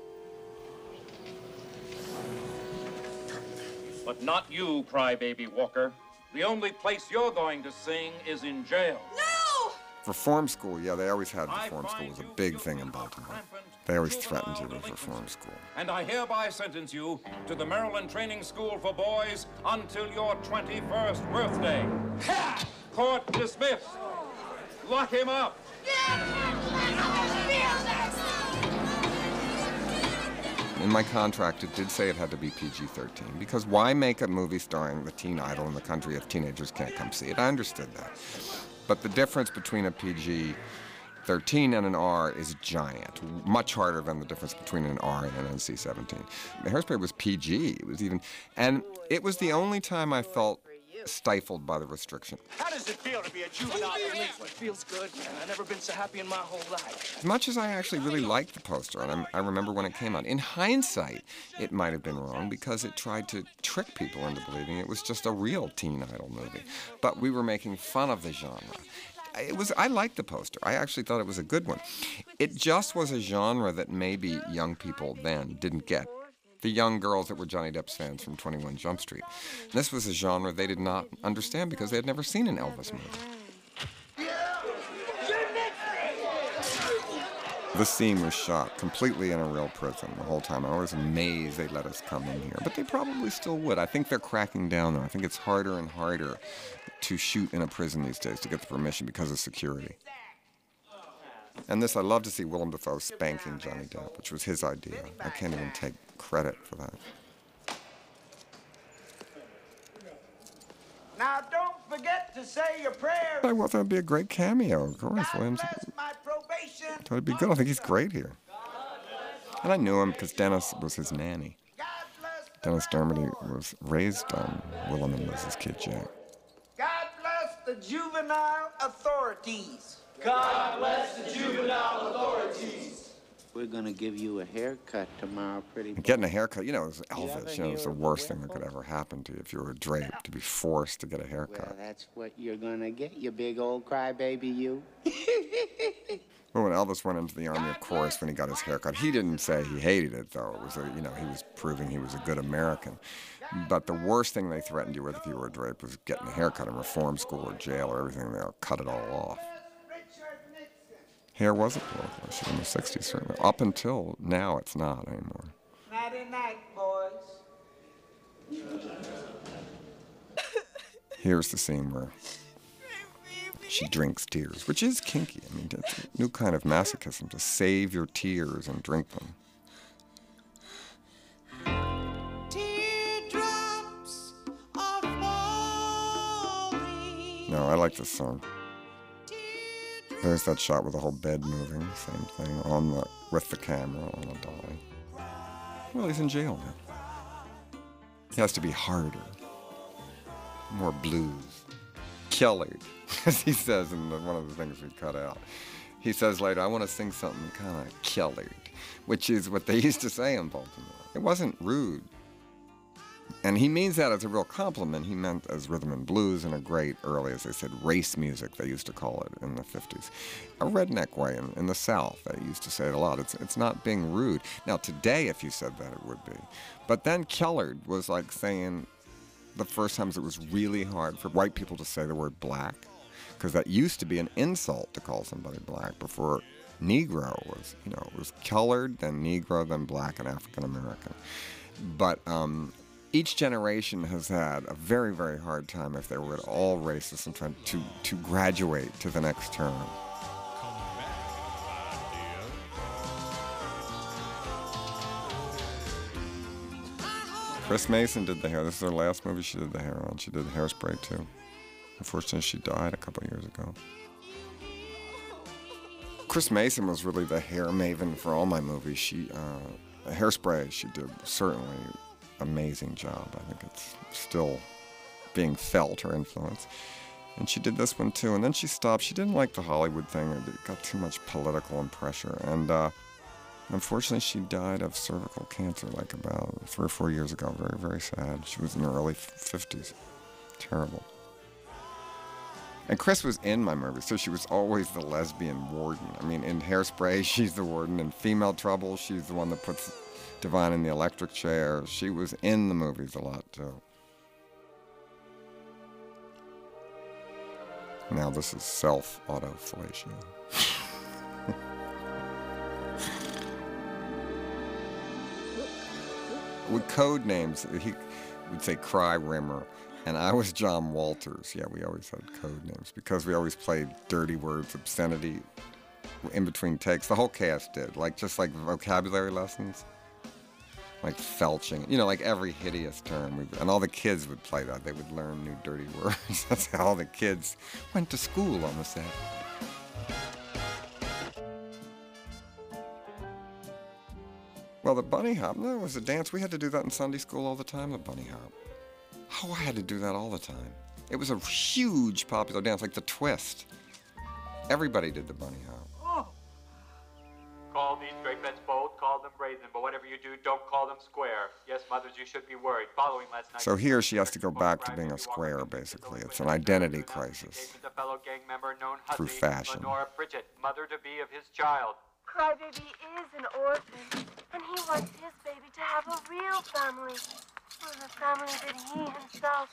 But not you, Crybaby Walker. The only place you're going to sing is in jail. No! Reform school, yeah, they always had reform school. It was a big thing in Baltimore. They always threatened you with reform school. And I hereby sentence you to the Maryland Training School for Boys until your 21st birthday. Court dismissed. Lock him up. In my contract, it did say it had to be PG 13 because why make a movie starring the teen idol in the country if teenagers can't come see it? I understood that. But the difference between a PG 13 and an R is giant, much harder than the difference between an R and an NC 17. Hairspray was PG, it was even, and it was the only time I felt stifled by the restriction. How does it feel to be a juvenile delinquent? Feels good, man. I've never been so happy in my whole life. As much as I actually really liked the poster, and I'm, i remember when it came out, in hindsight, it might have been wrong because it tried to trick people into believing it was just a real teen idol movie. But we were making fun of the genre. It was. I liked the poster. I actually thought it was a good one. It just was a genre that maybe young people then didn't get. The young girls that were Johnny Depp's fans from 21 Jump Street. This was a genre they did not understand because they had never seen an Elvis movie. The scene was shot completely in a real prison the whole time. I was amazed they let us come in here, but they probably still would. I think they're cracking down though. I think it's harder and harder to shoot in a prison these days to get the permission because of security. And this, I love to see Willem Dafoe spanking Johnny Depp, which was his idea. I can't even take credit for that. Now don't forget to say your prayers. I thought that'd be a great cameo, of course. Williams. My probation. Thought it'd be good. I think he's great here. And I knew him because Dennis was his nanny. Dennis Dermody was raised on Willem and was his kid Jack. God bless the juvenile authorities. God bless the juvenile authorities. We're gonna give you a haircut tomorrow, pretty boy. Getting a haircut, you know, it was Elvis. You know, it was the worst thing that could ever happen to you if you were a drape, to be forced to get a haircut. Well, that's what you're gonna get, you big old crybaby, you. Well, when Elvis went into the army, of course, when he got his haircut, he didn't say he hated it, though. It was, a, you know, he was proving he was a good American. But the worst thing they threatened you with if you were a drape was getting a haircut in reform school or jail or everything. They'll cut it all off. Hair was a political issue in the 60s, certainly. Up until now, it's not anymore. Nighty night, boys. Here's the scene where she drinks tears, which is kinky. I mean, it's a new kind of masochism to save your tears and drink them. Teardrops are falling. No, I like this song. There's that shot with the whole bed moving, same thing on the with the camera on a dolly. Well, he's in jail now. He has to be harder, more blues. Killered, as he says in the, one of the things we cut out. He says later, I want to sing something kind of killered, which is what they used to say in Baltimore. It wasn't rude. And he means that as a real compliment. He meant as rhythm and blues in a great early, as they said, race music, they used to call it in the 50s. A redneck way in, in the South, they used to say it a lot. It's, it's not being rude. Now, today, if you said that, it would be. But then Killered was like saying the first times it was really hard for white people to say the word black, because that used to be an insult to call somebody black before Negro was, you know, it was colored, then Negro, then black and African American. But um, each generation has had a very, very hard time if they were at all racist and trying to, to graduate to the next term. Chris Mason did the hair. This is her last movie she did the hair on. She did Hairspray too. Unfortunately, she died a couple years ago. Chris Mason was really the hair maven for all my movies. She, uh, Hairspray, she did certainly amazing job. I think it's still being felt her influence. And she did this one too. And then she stopped. She didn't like the Hollywood thing. It got too much political and pressure. And uh, unfortunately, she died of cervical cancer like about three or four years ago. Very, very sad. She was in her early 50s. Terrible. And Chris was in my movie, so she was always the lesbian warden. I mean, in Hairspray, she's the warden. In Female Trouble, she's the one that puts Divine in the electric chair. She was in the movies a lot, too. Now this is self-autofellatio. With code names, he would say Cry Rimmer, and I was John Walters. Yeah, we always had code names because we always played dirty words, obscenity in between takes. The whole cast did, like just like vocabulary lessons, like felching. You know, like every hideous term. And all the kids would play that. They would learn new dirty words. That's how all the kids went to school on the set. Well, the bunny hop, no, it was a dance. We had to do that in Sunday school all the time, the bunny hop. Oh, I had to do that all the time. It was a huge popular dance, like the twist. Everybody did the bunny hop. Oh. Call these you do, don't call them square. Yes, mothers, you should be worried. Following last night. So here she has to go back to being a square, basically. It's an identity crisis A fellow gang member known through fashion. Lenora Pritchett, mother to be of his child. Crybaby is an orphan, and he wants his baby to have a real family. Well, a family that he himself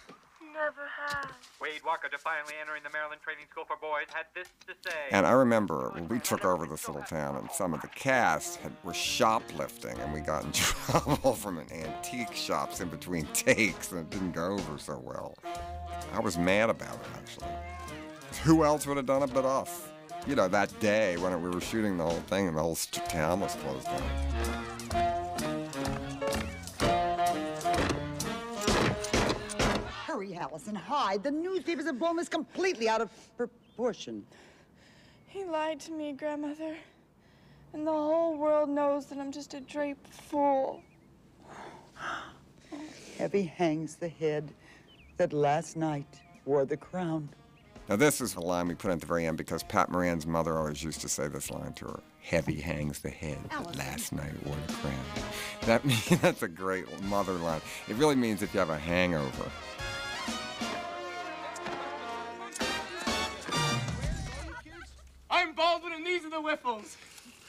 never had. Wade Walker, defiantly entering the Maryland Training School for Boys, had this to say. And I remember when we took over this little town, and some of the cast had, were shoplifting, and we got in trouble from an antique shops in between takes, and it didn't go over so well. I was mad about it, actually. Who else would have done it but us? You know, that day when we were shooting the whole thing, and the whole st- town was closed down. Hurry, Allison, hide. The newspapers have blown this completely out of proportion. He lied to me, Grandmother. And the whole world knows that I'm just a draped fool. Heavy hangs the head that last night wore the crown. Now, this is a line we put at the very end because Pat Moran's mother always used to say this line to her Heavy hangs the head that last night wore the crown. That means, that's a great mother line. It really means if you have a hangover. The Whiffles.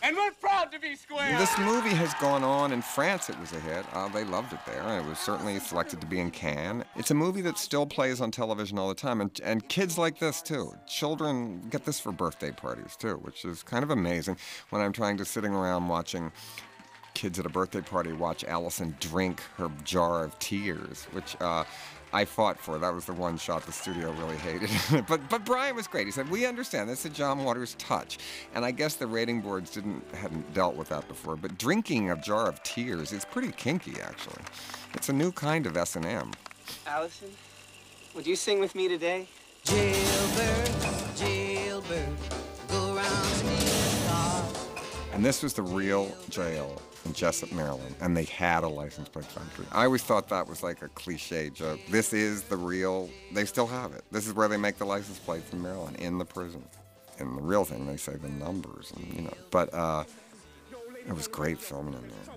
And we're proud to be square. This movie has gone on in France. It was a hit. Uh, they loved it there, it was certainly selected to be in Cannes. It's a movie that still plays on television all the time, and, and kids like this too. Children get this for birthday parties too, which is kind of amazing. When I'm trying to sitting around watching kids at a birthday party watch Allison drink her jar of tears, which uh, I fought for. That was the one shot the studio really hated. but but Brian was great. He said, "We understand. That's a John Waters touch." And I guess the rating boards didn't hadn't dealt with that before. But drinking a jar of tears is pretty kinky, actually. It's a new kind of S and M. Allison, would you sing with me today? Jailbird, jailbird, go around stealing cars. And this was the real jail in Jessup, Maryland, and they had a license plate factory. I always thought that was like a cliche joke. This is the real, they still have it. This is where they make the license plates in Maryland, in the prison. And the real thing, they say the numbers, and you know. But uh, it was great filming in there.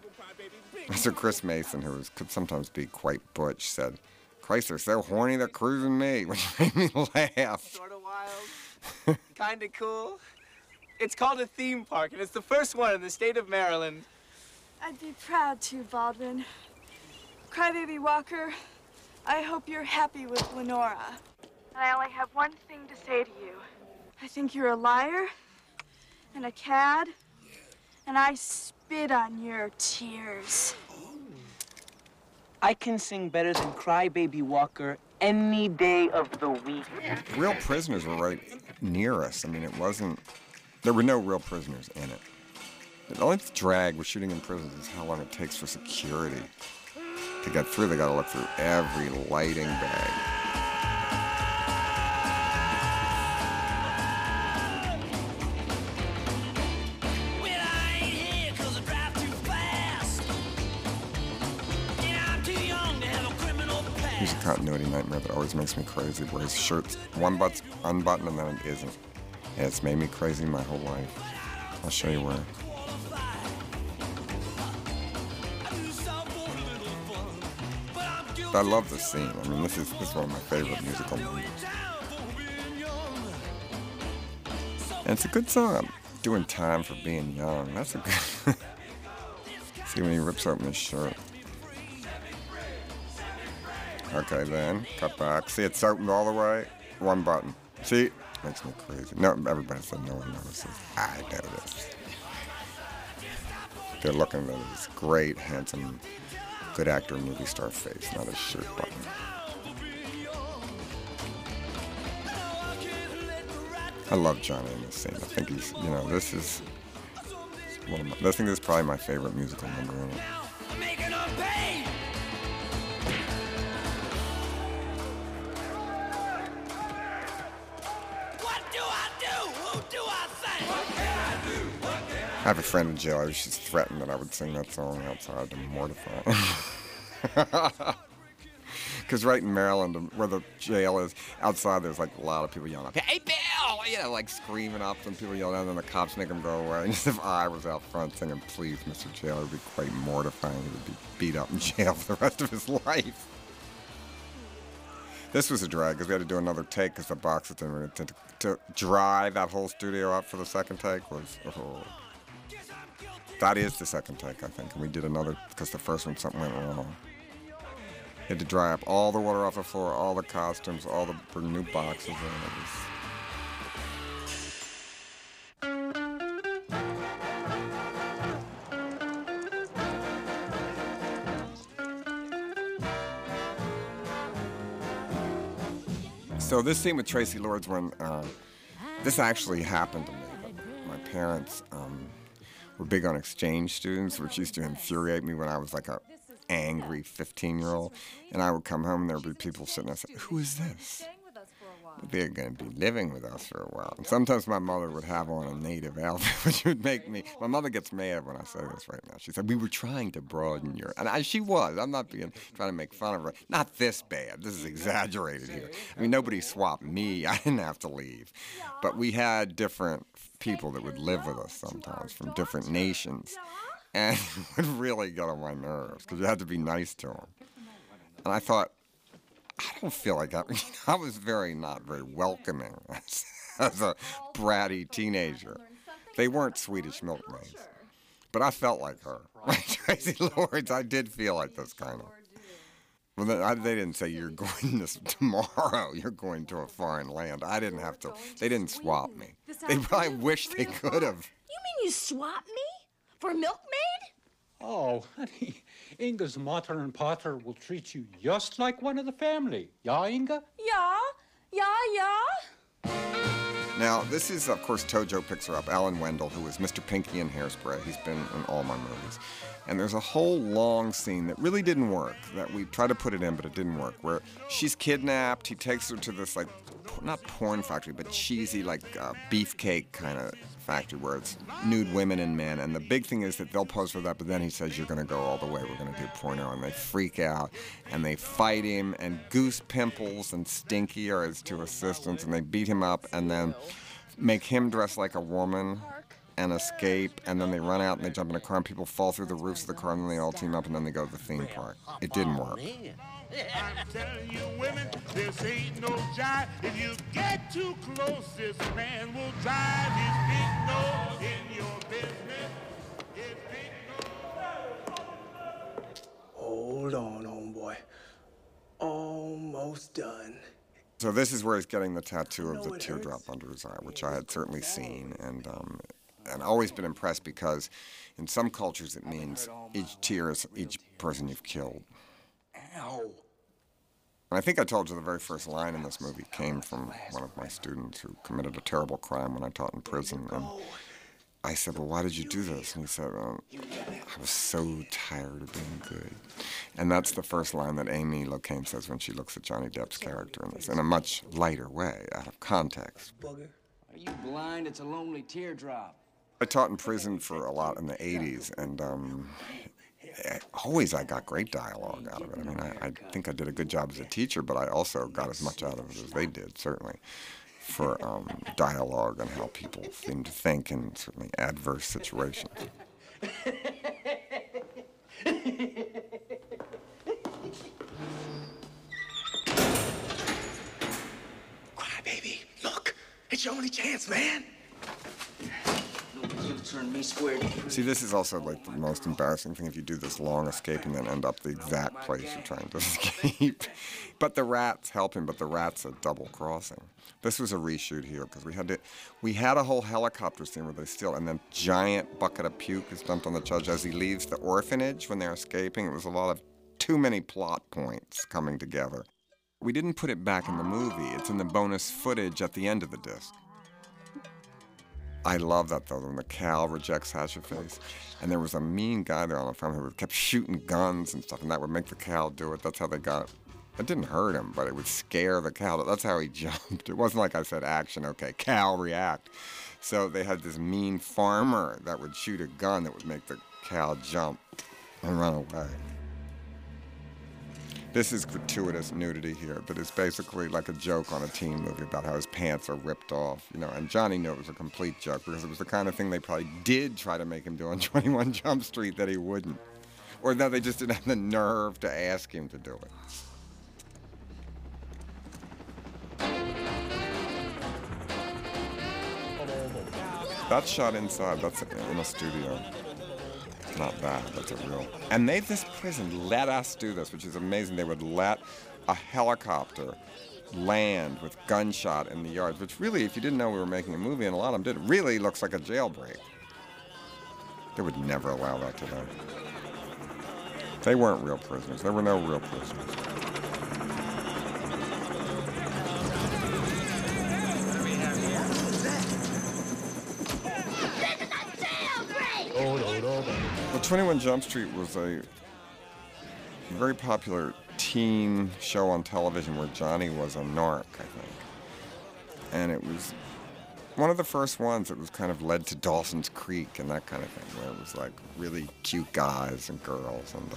Mr. Chris Mason, who was, could sometimes be quite butch, said, Christ, they're so horny they're cruising me, which made me laugh. Sort of wild, kind of cool. It's called a theme park, and it's the first one in the state of Maryland. I'd be proud to, Baldwin. Crybaby Walker, I hope you're happy with Lenora. And I only have one thing to say to you. I think you're a liar and a cad, and I spit on your tears. I can sing better than Crybaby Walker any day of the week. Real prisoners were right near us. I mean, it wasn't, there were no real prisoners in it. The only drag with shooting in prisons is how long it takes for security to get through. They gotta look through every lighting bag. Here's a continuity nightmare that always makes me crazy, where his shirt's one button's unbuttoned and then it isn't. And it's made me crazy my whole life. I'll show you where. I love this scene. I mean, this is this is one of my favorite musical moments. And it's a good song. Doing time for being young. That's a good. See when he rips open his shirt. Okay, then cut back. See, it's opened all the way. One button. See, makes me crazy. No, everybody said no one notices. I notice. They're looking at this great, handsome, good actor, movie star face, not his shirt button. I love Johnny in this scene. I think he's, you know, this is one of my, I think this is probably my favorite musical number in it. I have a friend in jail. She's threatened that I would sing that song outside to mortify. Because right in Maryland, where the jail is, outside there's like a lot of people yelling, "Hey Bill!" You know, like screaming up, and people yelling, and then the cops make them go away. And if I was out front singing, "Please, Mr. Jailer," it'd be quite mortifying. He would be beat up in jail for the rest of his life. This was a drag because we had to do another take because the boxes didn't to, to dry that whole studio up for the second take was. Oh. That is the second take, I think, and we did another because the first one something went wrong. Had to dry up all the water off the floor, all the costumes, all the new boxes, and it was. So this scene with Traci Lords, when uh, this actually happened to me, my parents um, were big on exchange students, which used to infuriate me when I was like a angry 15 year old. And I would come home and there would be people sitting there and say, Who is this? They're going to be living with us for a while. And sometimes my mother would have on a native outfit, which would make me. My mother gets mad when I say this right now. She said, We were trying to broaden your. And I, she was. I'm not being trying to make fun of her. Not this bad. This is exaggerated here. I mean, nobody swapped me. I didn't have to leave. But we had different people that would live with us sometimes from different nations. And it would really get on my nerves because you had to be nice to them. And I thought, I don't feel like I, I was very not very welcoming as, as a bratty teenager. They weren't Swedish milkmaids, but I felt like her. Traci Lords, I did feel like this kind of. Well, they didn't say you're going this tomorrow. You're going to a foreign land. I didn't have to. They didn't swap me. They probably wish they could have. You mean you swap me for a milkmaid? Oh, honey, Inga's mother and pater will treat you just like one of the family. Yeah, Inga? Yeah, yeah, yeah. Now, this is, of course, Tojo picks her up. Alan Wendl, who was Mr. Pinky in Hairspray. He's been in all my movies. And there's a whole long scene that really didn't work, that we tried to put it in, but it didn't work, where she's kidnapped. He takes her to this, like, not porn factory, but cheesy, like, uh, beefcake kind of factory where it's nude women and men. And the big thing is that they'll pose for that, but then he says, You're going to go all the way. We're going to do porno. And they freak out and they fight him. And Goose Pimples and Stinky are his two assistants. And they beat him up and then make him dress like a woman and escape. And then they run out and they jump in a car and people fall through the roofs of the car and then they all team up and then they go to the theme park. It didn't work. I'm telling you, women, this ain't no jive. If you get too close, this man will drive his big nose in your business. His big Hold on, homeboy. Almost done. So this is where he's getting the tattoo of the teardrop under his eye, which I had certainly seen and um, and always been impressed because in some cultures it means each tear is each person you've killed. Ow. And I think I told you the very first line in this movie came from one of my students who committed a terrible crime when I taught in prison. And I said, Well, why did you do this? And he said, um, I was so tired of being good. And that's the first line that Amy Locane says when she looks at Johnny Depp's character in this, in a much lighter way, out of context. Bugger. Are you blind? It's a lonely teardrop. I taught in prison for a lot in the 80s, and um, always I got great dialogue out of it. I mean, I, I think I did a good job as a teacher, but I also got as much out of it as they did, certainly, for um, dialogue and how people seem to think in certainly adverse situations. Cry, baby. Look, it's your only chance, man. Nobody's gonna turn me square to you. See, this is also like the most embarrassing thing if you do this long escape and then end up the exact place you're trying to escape. but the rats help him, but the rats are double crossing. This was a reshoot here because we had to, we had a whole helicopter scene where they steal, and then giant bucket of puke is dumped on the judge as he leaves the orphanage when they're escaping. It was a lot of too many plot points coming together. We didn't put it back in the movie. It's in the bonus footage at the end of the disc. I love that though, when the cow rejects Hatchetface. And there was a mean guy there on the farm who kept shooting guns and stuff, and that would make the cow do it. That's how they got. It didn't hurt him, but it would scare the cow. That's how he jumped. It wasn't like I said, action, okay, cow, react. So they had this mean farmer that would shoot a gun that would make the cow jump and run away. This is gratuitous nudity here, but it's basically like a joke on a teen movie about how his pants are ripped off, you know. And Johnny knew it was a complete joke because it was the kind of thing they probably did try to make him do on 21 Jump Street that he wouldn't, or that they just didn't have the nerve to ask him to do it. That's shot inside. That's in a studio. Not that. That's a real. And they, this prison, let us do this, which is amazing. They would let a helicopter land with gunshot in the yards, which really, if you didn't know we were making a movie, and a lot of them did, really looks like a jailbreak. They would never allow that to today. They weren't real prisoners. There were no real prisoners. Well, 21 Jump Street was a very popular teen show on television where Johnny was a narc, I think. And it was one of the first ones that was kind of led to Dawson's Creek and that kind of thing, where it was like really cute guys and girls. And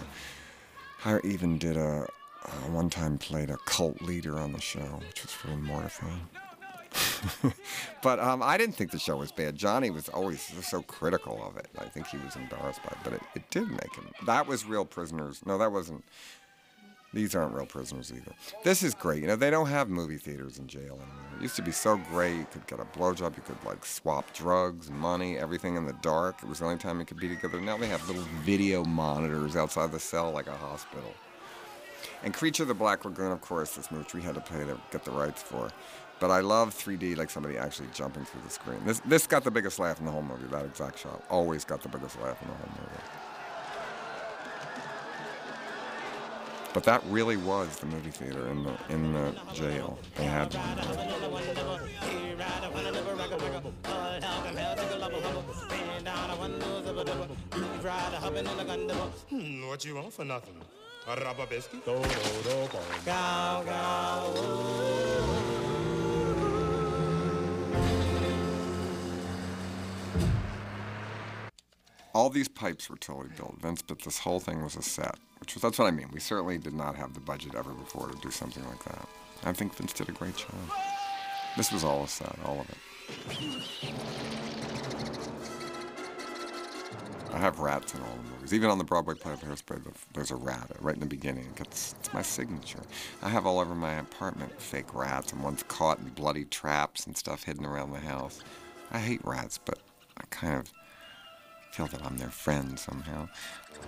I even did a, uh, one time played a cult leader on the show, which was really mortifying. but um, I didn't think the show was bad. Johnny was always so critical of it. I think he was embarrassed by it, but it, it did make him. That was real prisoners. No, that wasn't. These aren't real prisoners either. This is great. You know, they don't have movie theaters in jail anymore. It used to be so great. You could get a blowjob. You could like swap drugs, money, everything in the dark. It was the only time you could be together. Now they have little video monitors outside the cell like a hospital. And Creature of the Black Lagoon, of course, this movie we had to pay to get the rights for. But I love 3D, like somebody actually jumping through the screen. This this got the biggest laugh in the whole movie. That exact shot always got the biggest laugh in the whole movie. But that really was the movie theater in the in the jail. They had one. Hmm, what you want for nothing? A rubber biscuit? All these pipes were totally built. Vince, but this whole thing was a set, which was, that's what I mean. We certainly did not have the budget ever before to do something like that. I think Vince did a great job. This was all a set, all of it. I have rats in all the movies. Even on the Broadway play of Hairspray, there's a rat right in the beginning. It's, it's my signature. I have all over my apartment fake rats, and one's caught in bloody traps and stuff hidden around the house. I hate rats, but I kind of feel that I'm their friend somehow.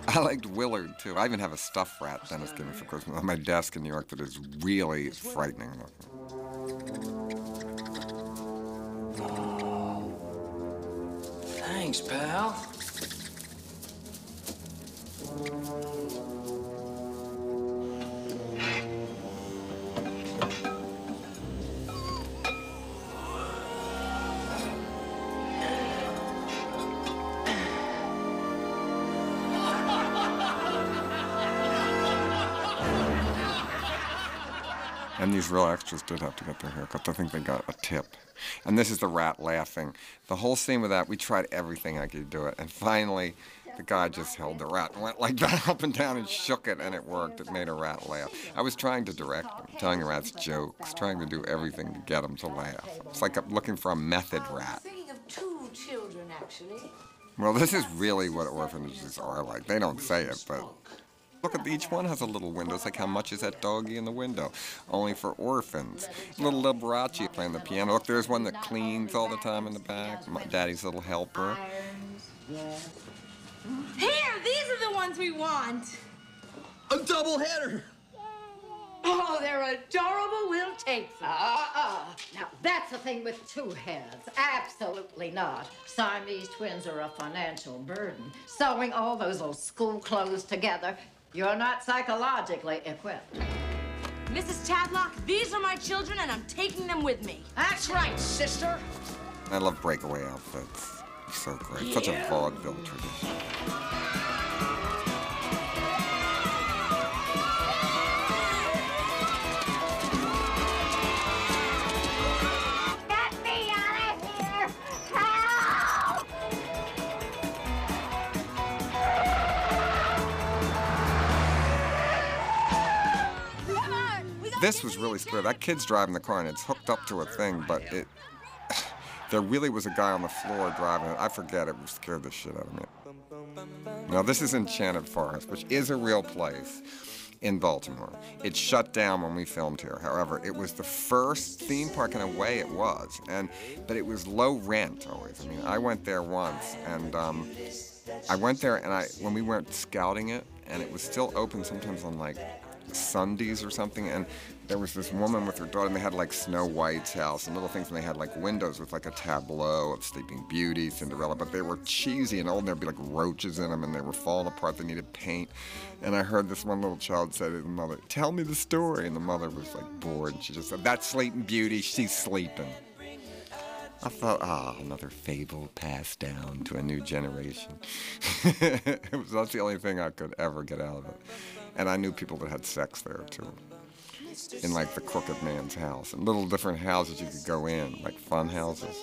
I liked Willard too. I even have a stuffed rat Dennis gave me for Christmas on my desk in New York that is really frightening looking. Thanks, pal. And these real extras did have to get their haircuts. I think they got a tip. And this is the rat laughing. The whole scene with that, we tried everything I could do it. And finally, the guy just held the rat and went like that up and down and shook it, and it worked. It made a rat laugh. I was trying to direct them, telling the rats jokes, trying to do everything to get them to laugh. It's like I'm looking for a method rat. Thinking of two children, actually. Well, this is really what orphanages are like. They don't say it, but Look at each one has a little window. It's like how much is that doggy in the window? Only for orphans. Little Liberace playing the piano. Look, there's one that cleans all the time in the back. My daddy's little helper. Here, these are the ones we want. A double header. Oh, they're adorable. We'll take them. Uh-uh. Now, that's the thing with two heads. Absolutely not. Siamese twins are a financial burden. Sewing all those old school clothes together, you're not psychologically equipped. Mrs. Tadlock, these are my children, and I'm taking them with me. That's right, sister. I love breakaway outfits. So great. Such a vaudeville tradition. Get me out of here! Help! This was really scary. That kid's driving the car and it's hooked up to a thing, but it. There really was a guy on the floor driving it. I forget it scared the shit out of me. Now, this is Enchanted Forest, which is a real place in Baltimore. It shut down when we filmed here. However, it was the first theme park in a way it was, and but it was low rent always. I mean, I went there once, and um, I went there, and I when we went scouting it, and it was still open sometimes on like Sundays or something, and there was this woman with her daughter, and they had like Snow White's house and little things, and they had like windows with like a tableau of Sleeping Beauty, Cinderella, but they were cheesy and old, and there'd be like roaches in them, and they were falling apart. They needed paint, and I heard this one little child say to the mother, "Tell me the story," and the mother was like bored, and she just said, "That's Sleeping Beauty. She's sleeping." I thought, ah, another fable passed down to a new generation. it was, that's the only thing I could ever get out of it. And I knew people that had sex there too. In like the crooked man's house and little different houses you could go in, like fun houses.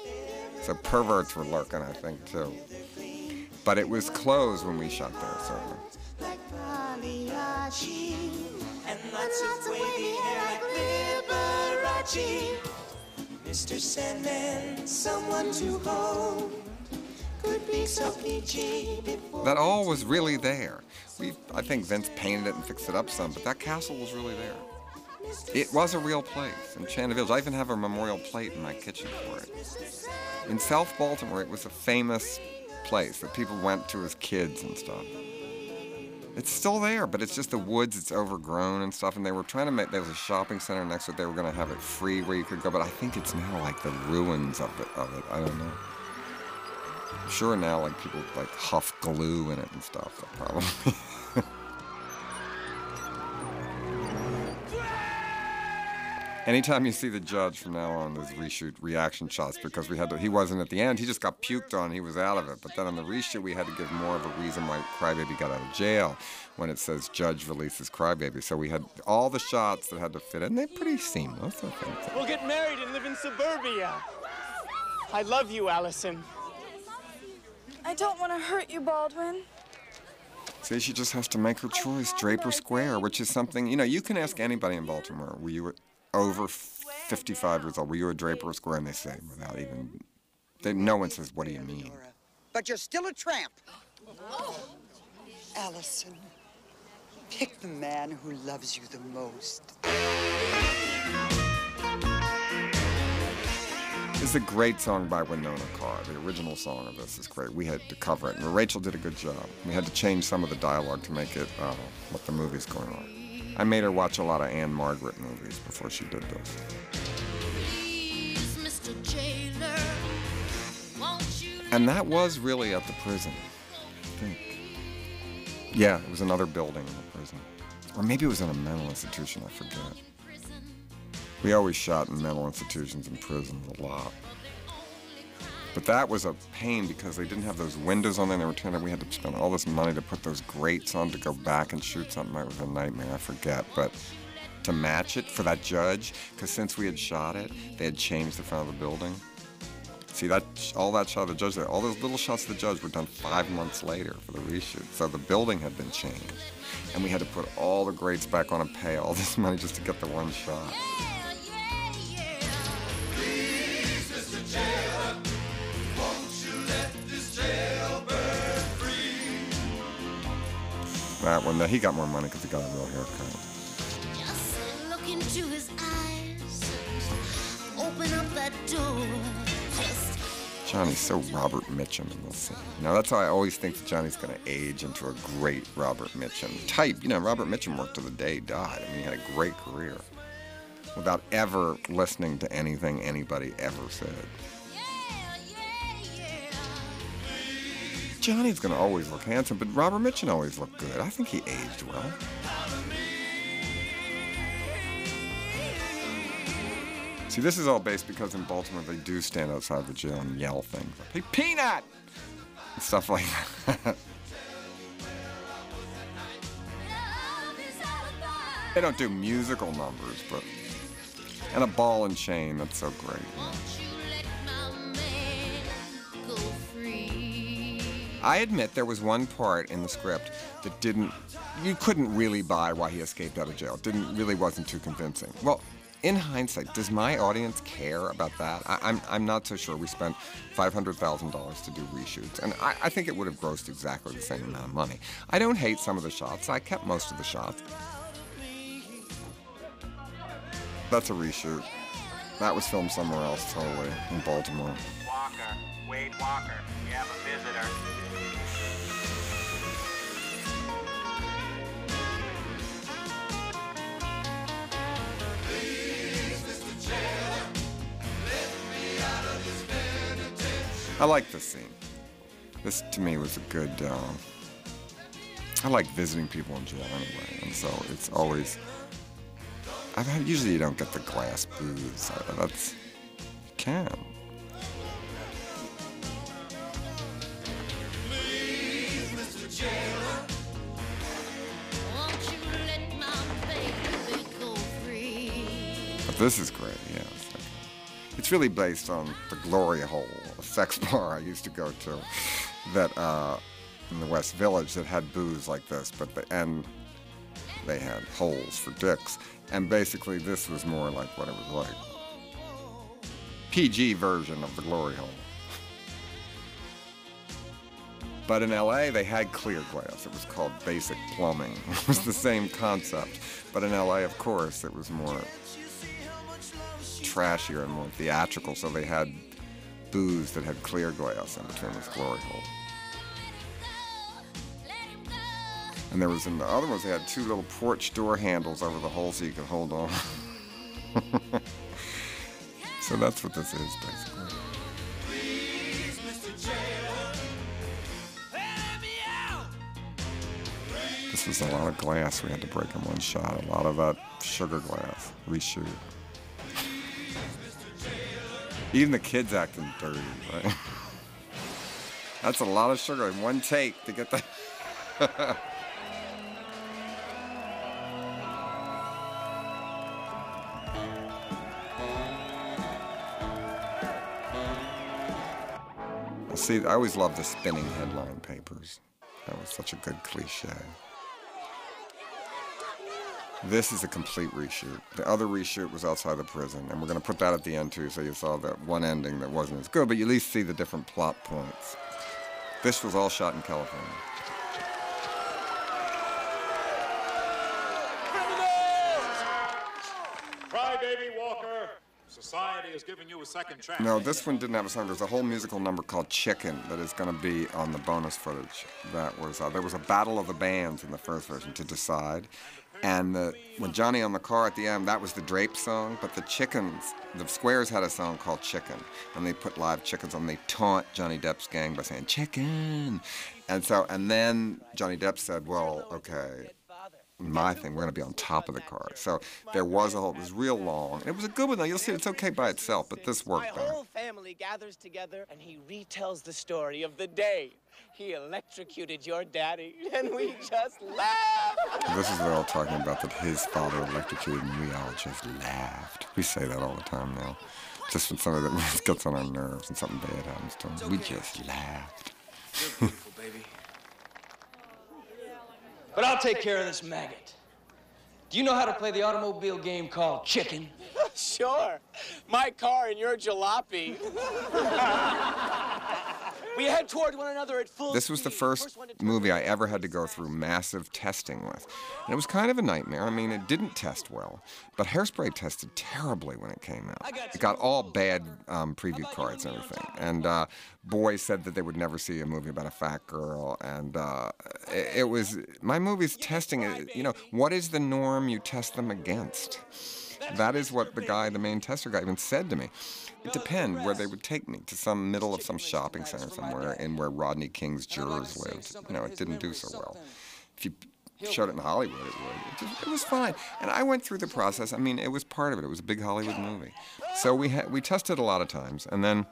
So perverts were lurking, I think, too. But it was closed when we shot there, certainly. Pagliacci and lots of wavy hair like Liberace. Mr. Sandman, someone to hold. Could be so peachy before. That all was really there. We, I think Vince painted it and fixed it up some, but that castle was really there. It was a real place, Enchanted Village. I even have a memorial plate in my kitchen for it. In South Baltimore, it was a famous place that people went to as kids and stuff. It's still there, but it's just the woods, it's overgrown and stuff, and they were trying to make, there was a shopping center next to it, they were gonna have it free where you could go, but I think it's now like the ruins of it, of it. I don't know. I'm sure now like people like huff glue in it and stuff, probably. Anytime you see the judge from now on, there's reshoot reaction shots because we had to, he wasn't at the end. He just got puked on. He was out of it. But then on the reshoot, we had to give more of a reason why Crybaby got out of jail when it says judge releases Crybaby. So we had all the shots that had to fit in. They're pretty seamless, I think. We'll get married and live in suburbia. I love you, Allison. I don't want to hurt you, Baldwin. See, she just has to make her choice, Drape or Square, which is something, you know, you can ask anybody in Baltimore, were you over 55 years old, were you a Drape or Square? And they say, without even, they, no one says, what do you mean? But you're still a tramp. Allison, pick the man who loves you the most. It's a great song by Wynona Carr. The original song of this is great. We had to cover it, and Rachel did a good job. We had to change some of the dialogue to make it uh, what the movie's going on. I made her watch a lot of Ann-Margret movies before she did this. And that was really at the prison, I think. Yeah, it was another building in the prison. Or maybe it was in a mental institution, I forget. We always shot in mental institutions and prisons a lot. But that was a pain because they didn't have those windows on there. And they were turned We had to spend all this money to put those grates on to go back and shoot something. That was a nightmare. I forget. But to match it for that judge, because since we had shot it, they had changed the front of the building. See that all that shot of the judge there, all those little shots of the judge were done five months later for the reshoot. So the building had been changed, and we had to put all the grates back on and pay all this money just to get the one shot. That one, he got more money because he got a real haircut. Look into his eyes. Open up that door. Johnny's so Robert Mitchum in this scene. Now that's how I always think that Johnny's going to age into a great Robert Mitchum type. You know, Robert Mitchum worked to the day he died. I mean, he had a great career without ever listening to anything anybody ever said. Johnny's going to always look handsome, but Robert Mitchum always looked good. I think he aged well. See, this is all based because in Baltimore they do stand outside the jail and yell things like, hey, Peanut! And stuff like that. they don't do musical numbers, but. And a ball and chain, that's so great. yeah. I admit there was one part in the script that didn't, you couldn't really buy why he escaped out of jail. It didn't really wasn't too convincing. Well, in hindsight, does my audience care about that? I, I'm I'm not so sure. We spent five hundred thousand dollars to do reshoots, and I, I think it would have grossed exactly the same amount of money. I don't hate some of the shots. I kept most of the shots. That's a reshoot. That was filmed somewhere else, totally, in Baltimore. Walker, Wade Walker, we have a visitor. I like this scene. This to me was a good. Uh, I like visiting people in jail anyway, and so it's always. I usually you don't get the glass booths. That's you can. This is great. Yeah. It's, really based on the Glory Hole, a sex bar I used to go to, that uh, in the West Village that had booze like this, but the, and they had holes for dicks, and basically this was more like what it was like. PG version of the Glory Hole. But in LA, they had clear glass. It was called basic plumbing. It was the same concept. But in LA, of course, it was more trashier and more theatrical, so they had booths that had clear glass in between this glory hole. And there was in the other ones, they had two little porch door handles over the hole so you could hold on. so that's what this is, basically. This was a lot of glass we had to break in one shot. A lot of that sugar glass. Reshoot. Even the kids acting dirty, right? That's a lot of sugar in one take to get that. See, I always loved the spinning headline papers. That was such a good cliche. This is a complete reshoot. The other reshoot was outside the prison, and we're going to put that at the end too, so you saw that one ending that wasn't as good, but you at least see the different plot points. This was all shot in California. Walker, society you a second chance. No, this one didn't have a song. There's a whole musical number called Chicken that is going to be on the bonus footage. That was uh, there was a battle of the bands in the first version to decide, and the, when Johnny on the car at the end, that was the Drape song. But the Chickens, the Squares had a song called Chicken, and they put live chickens on. They taunt Johnny Depp's gang by saying Chicken, and so and then Johnny Depp said, "Well, okay." My thing. We're going to be on top of the car. So there was a whole, it was real long. It was a good one, though. You'll see it's okay by itself, but this worked My better. whole family gathers together and he retells the story of the day he electrocuted your daddy, and we just laugh. This is what all talking about that his father electrocuted and we all just laughed. We say that all the time now. Just when something that gets on our nerves and something bad happens to him, we just laughed. baby. But I'll take care of this maggot. Do you know how to play the automobile game called chicken? sure. My car and your jalopy. we head toward one another at full This was the first movie I ever had to go through massive testing with. And it was kind of a nightmare. I mean, it didn't test well, but Hairspray tested terribly when it came out. It got all bad um, preview cards and everything. And uh, boys said that they would never see a movie about a fat girl. And uh, it, it was, my movies testing, you know, what is the norm you test them against? That is what the guy, the main tester guy, even said to me. It depends where they would take me to some middle of some shopping center somewhere in where Rodney King's jurors lived. You know, it didn't do so well. If you showed it in Hollywood, it would. It, just, it was fine, and I went through the process. I mean, it was part of it. It was a big Hollywood movie, so we had we tested a lot of times, and then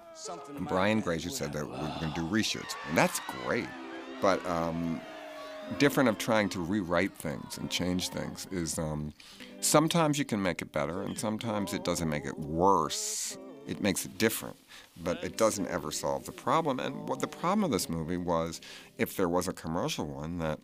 Brian Grazer said that we were going to do reshoots, and that's great, but. Um, different of trying to rewrite things and change things is um, sometimes you can make it better and sometimes it doesn't make it worse it makes it different but it doesn't ever solve the problem and what the problem of this movie was if there was a commercial one that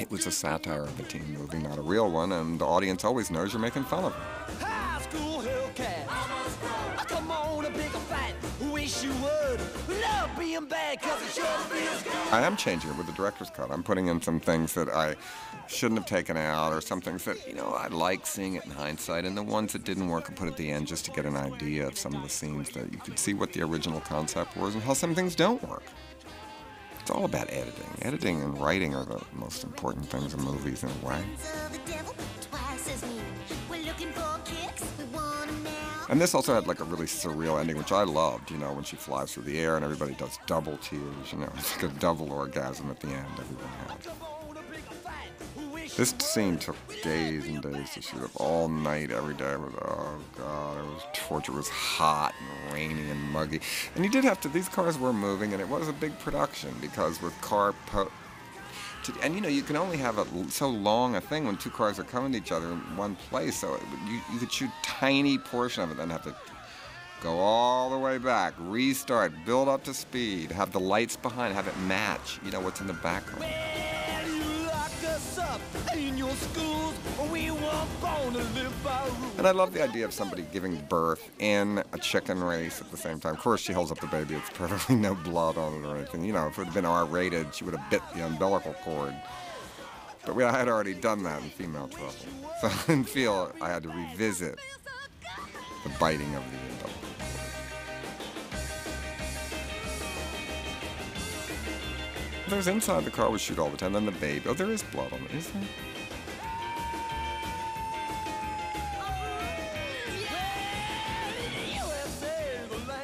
it was a satire of a teen movie not a real one and the audience always knows you're making fun of them High school Hellcat. Ah, come on, a fight. Wish you would. Love being bad, cause it sure feels good. I am changing it with the director's cut. I'm putting in some things that I shouldn't have taken out, or some things that, you know, I like seeing it in hindsight, and the ones that didn't work I put at the end just to get an idea of some of the scenes that you could see what the original concept was and how some things don't work. It's all about editing. Editing and writing are the most important things in movies in a way. And this also had like a really surreal ending, which I loved, you know, when she flies through the air and everybody does double tears, you know, it's like a double orgasm at the end everyone had. This scene took days and days to shoot up, all night, every day. Was, oh god, it was torture. It was hot and rainy and muggy. And you did have to, these cars were moving and it was a big production because with car po- to, and you know you can only have a, so long a thing when two cars are coming to each other in one place. So it, you you could shoot tiny portion of it, then have to go all the way back, restart, build up to speed, have the lights behind, have it match. You know what's in the background. In your schools. We were born to live by rules. And I love the idea of somebody giving birth in a chicken race at the same time. Of course, she holds up the baby. It's perfectly no blood on it or anything. You know, if it had been R-rated, she would have bit the umbilical cord. But we, I had already done that in Female Trouble. So I didn't feel I had to revisit the biting of the There's inside the car we shoot all the time. Then the baby. Oh, there is blood on it, is there?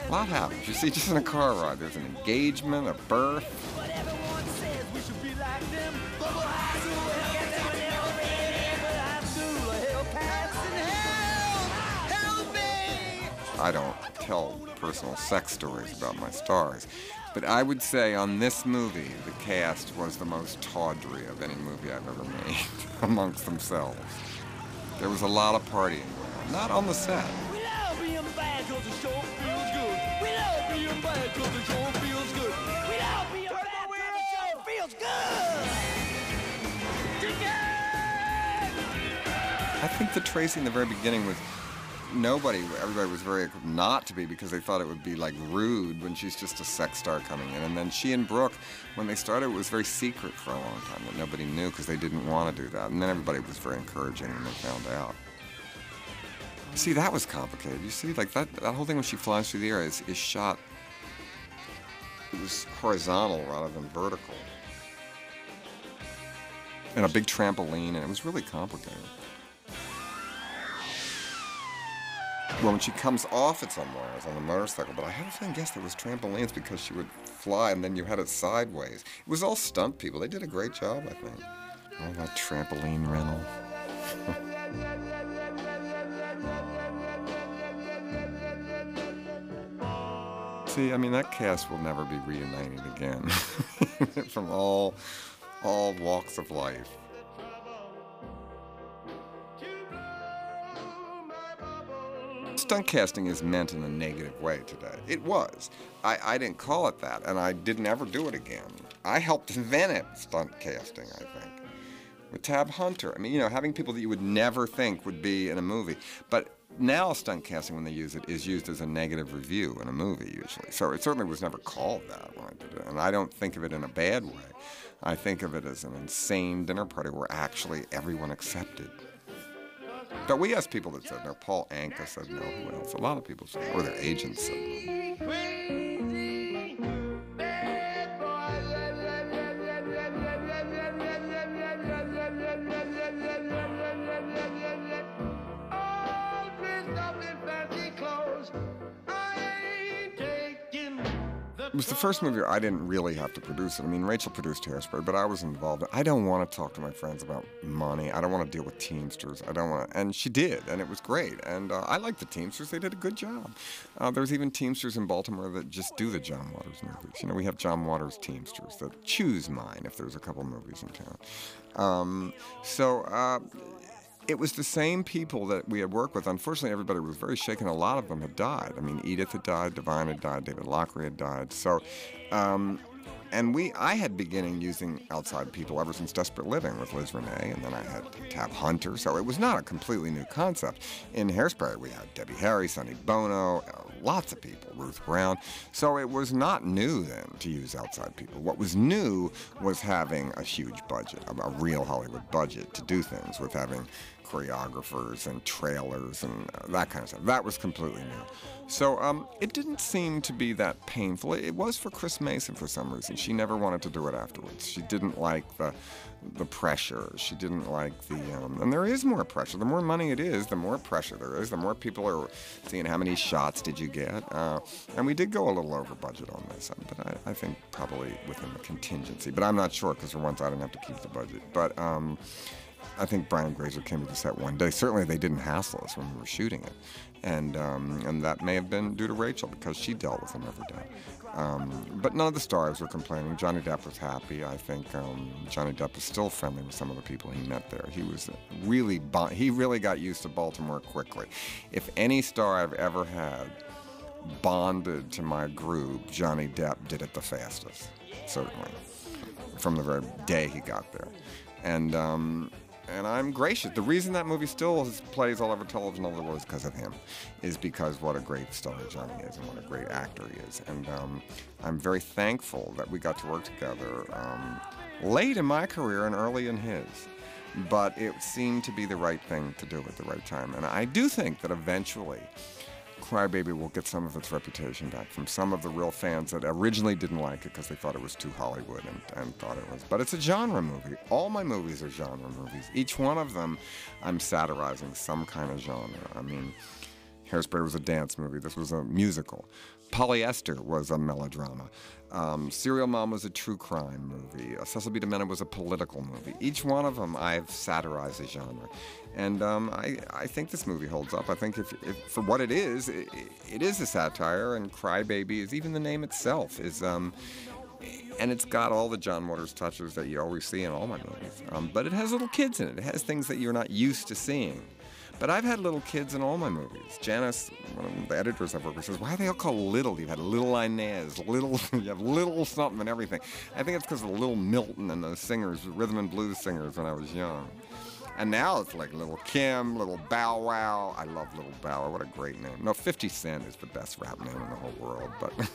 A lot happens. You see, just in a car ride, there's an engagement, a birth. I don't tell personal sex stories about my stars, but I would say on this movie, the cast was the most tawdry of any movie I've ever made amongst themselves. There was a lot of partying going on, not on the set. We love being bad because the show feels good. We love being bad because the show feels good. We love being Turn bad because the show feels good. Deacon! I think the tracing in the very beginning was nobody, everybody was very not to be because they thought it would be like rude when she's just a sex star coming in. And then she and Brook, when they started, it was very secret for a long time that nobody knew because they didn't want to do that. And then everybody was very encouraging when they found out. See, that was complicated. You see, like that, that whole thing when she flies through the air is, is shot. It was horizontal rather than vertical. And a big trampoline, and it was really complicated. Well, when she comes off it somewhere, it's on the motorcycle, but I had a feeling, guess there was trampolines because she would fly and then you had it sideways. It was all stunt people. They did a great job, I think. Oh, that trampoline rental. See, I mean, that cast will never be reunited again from all, all walks of life. Stunt casting is meant in a negative way today. It was. I, I didn't call it that, and I didn't ever do it again. I helped invent it, stunt casting, I think. With Tab Hunter. I mean, you know, having people that you would never think would be in a movie. But now stunt casting, when they use it, is used as a negative review in a movie, usually. So it certainly was never called that when I did it. And I don't think of it in a bad way. I think of it as an insane dinner party where actually everyone accepted. But we asked people that said no. Paul Anka said no. Who else? A lot of people said, no. or their agents said no. It was the first movie I didn't really have to produce it. I mean, Rachel produced Hairspray, but I was involved. I don't want to talk to my friends about money. I don't want to deal with Teamsters. I don't want to. And she did, and it was great. And uh, I like the Teamsters. They did a good job. Uh, there's even Teamsters in Baltimore that just do the John Waters movies. You know, we have John Waters Teamsters that choose mine if there's a couple movies in town. Um, so. Uh, it was the same people that we had worked with. Unfortunately, everybody was very shaken. A lot of them had died. I mean, Edith had died, Divine had died, David Lochary had died. So, um, and we, I had beginning using outside people ever since Desperate Living with Liz Renay, and then I had Tab Hunter. So it was not a completely new concept. In Hairspray, we had Debbie Harry, Sonny Bono, uh, lots of people, Ruth Brown. So it was not new then to use outside people. What was new was having a huge budget, a real Hollywood budget to do things with having choreographers and trailers and uh, that kind of stuff. That was completely new. So um, it didn't seem to be that painful. It was for Chris Mason for some reason. She never wanted to do it afterwards. She didn't like the the pressure. She didn't like the um, and there is more pressure. The more money it is, the more pressure there is. The more people are seeing how many shots did you get. Uh, and we did go a little over budget on this, but I, I think probably within the contingency. But I'm not sure because for once I didn't have to keep the budget. But um, I think Brian Grazer came to the set one day. Certainly, they didn't hassle us when we were shooting it, and um, and that may have been due to Rachel because she dealt with him every day. Um, but none of the stars were complaining. Johnny Depp was happy. I think um, Johnny Depp is still friendly with some of the people he met there. He was really he really got used to Baltimore quickly. If any star I've ever had bonded to my group, Johnny Depp did it the fastest, certainly, from the very day he got there, and. And I'm gracious. The reason that movie still plays all over television all over the world is because of him, is because what a great star Johnny is and what a great actor he is. And um, I'm very thankful that we got to work together um, late in my career and early in his. But it seemed to be the right thing to do at the right time. And I do think that eventually Crybaby will get some of its reputation back from some of the real fans that originally didn't like it because they thought it was too Hollywood and, and thought it was. But it's a genre movie. All my movies are genre movies. Each one of them, I'm satirizing some kind of genre. I mean, Hairspray was a dance movie. This was a musical. Polyester was a melodrama. Um, Serial Mom was a true crime movie. Cecil B. DeMented was a political movie. Each one of them, I've satirized a genre. And um, I, I think this movie holds up. I think if, if for what it is, it, it is a satire, and Crybaby is even the name itself is. Um, and it's got all the John Waters touches that you always see in all my movies. Um, but it has little kids in it. It has things that you're not used to seeing. But I've had little kids in all my movies. Janice, one of the editors I've worked with, says, "Why are they all called little? You've had little Inez, little, you have little something and everything." I think it's because of Little Milton and the singers, rhythm and blues singers, when I was young. And now it's like Little Kim, Little Bow Wow. I love Little Bow Wow. What a great name. No, 50 Cent is the best rap name in the whole world, but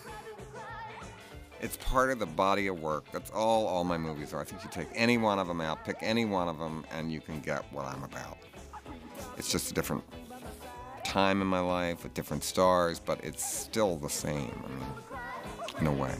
it's part of the body of work. That's all all my movies are. I think you take any one of them out, pick any one of them, and you can get what I'm about. It's just a different time in my life with different stars, but it's still the same. I mean, in a way.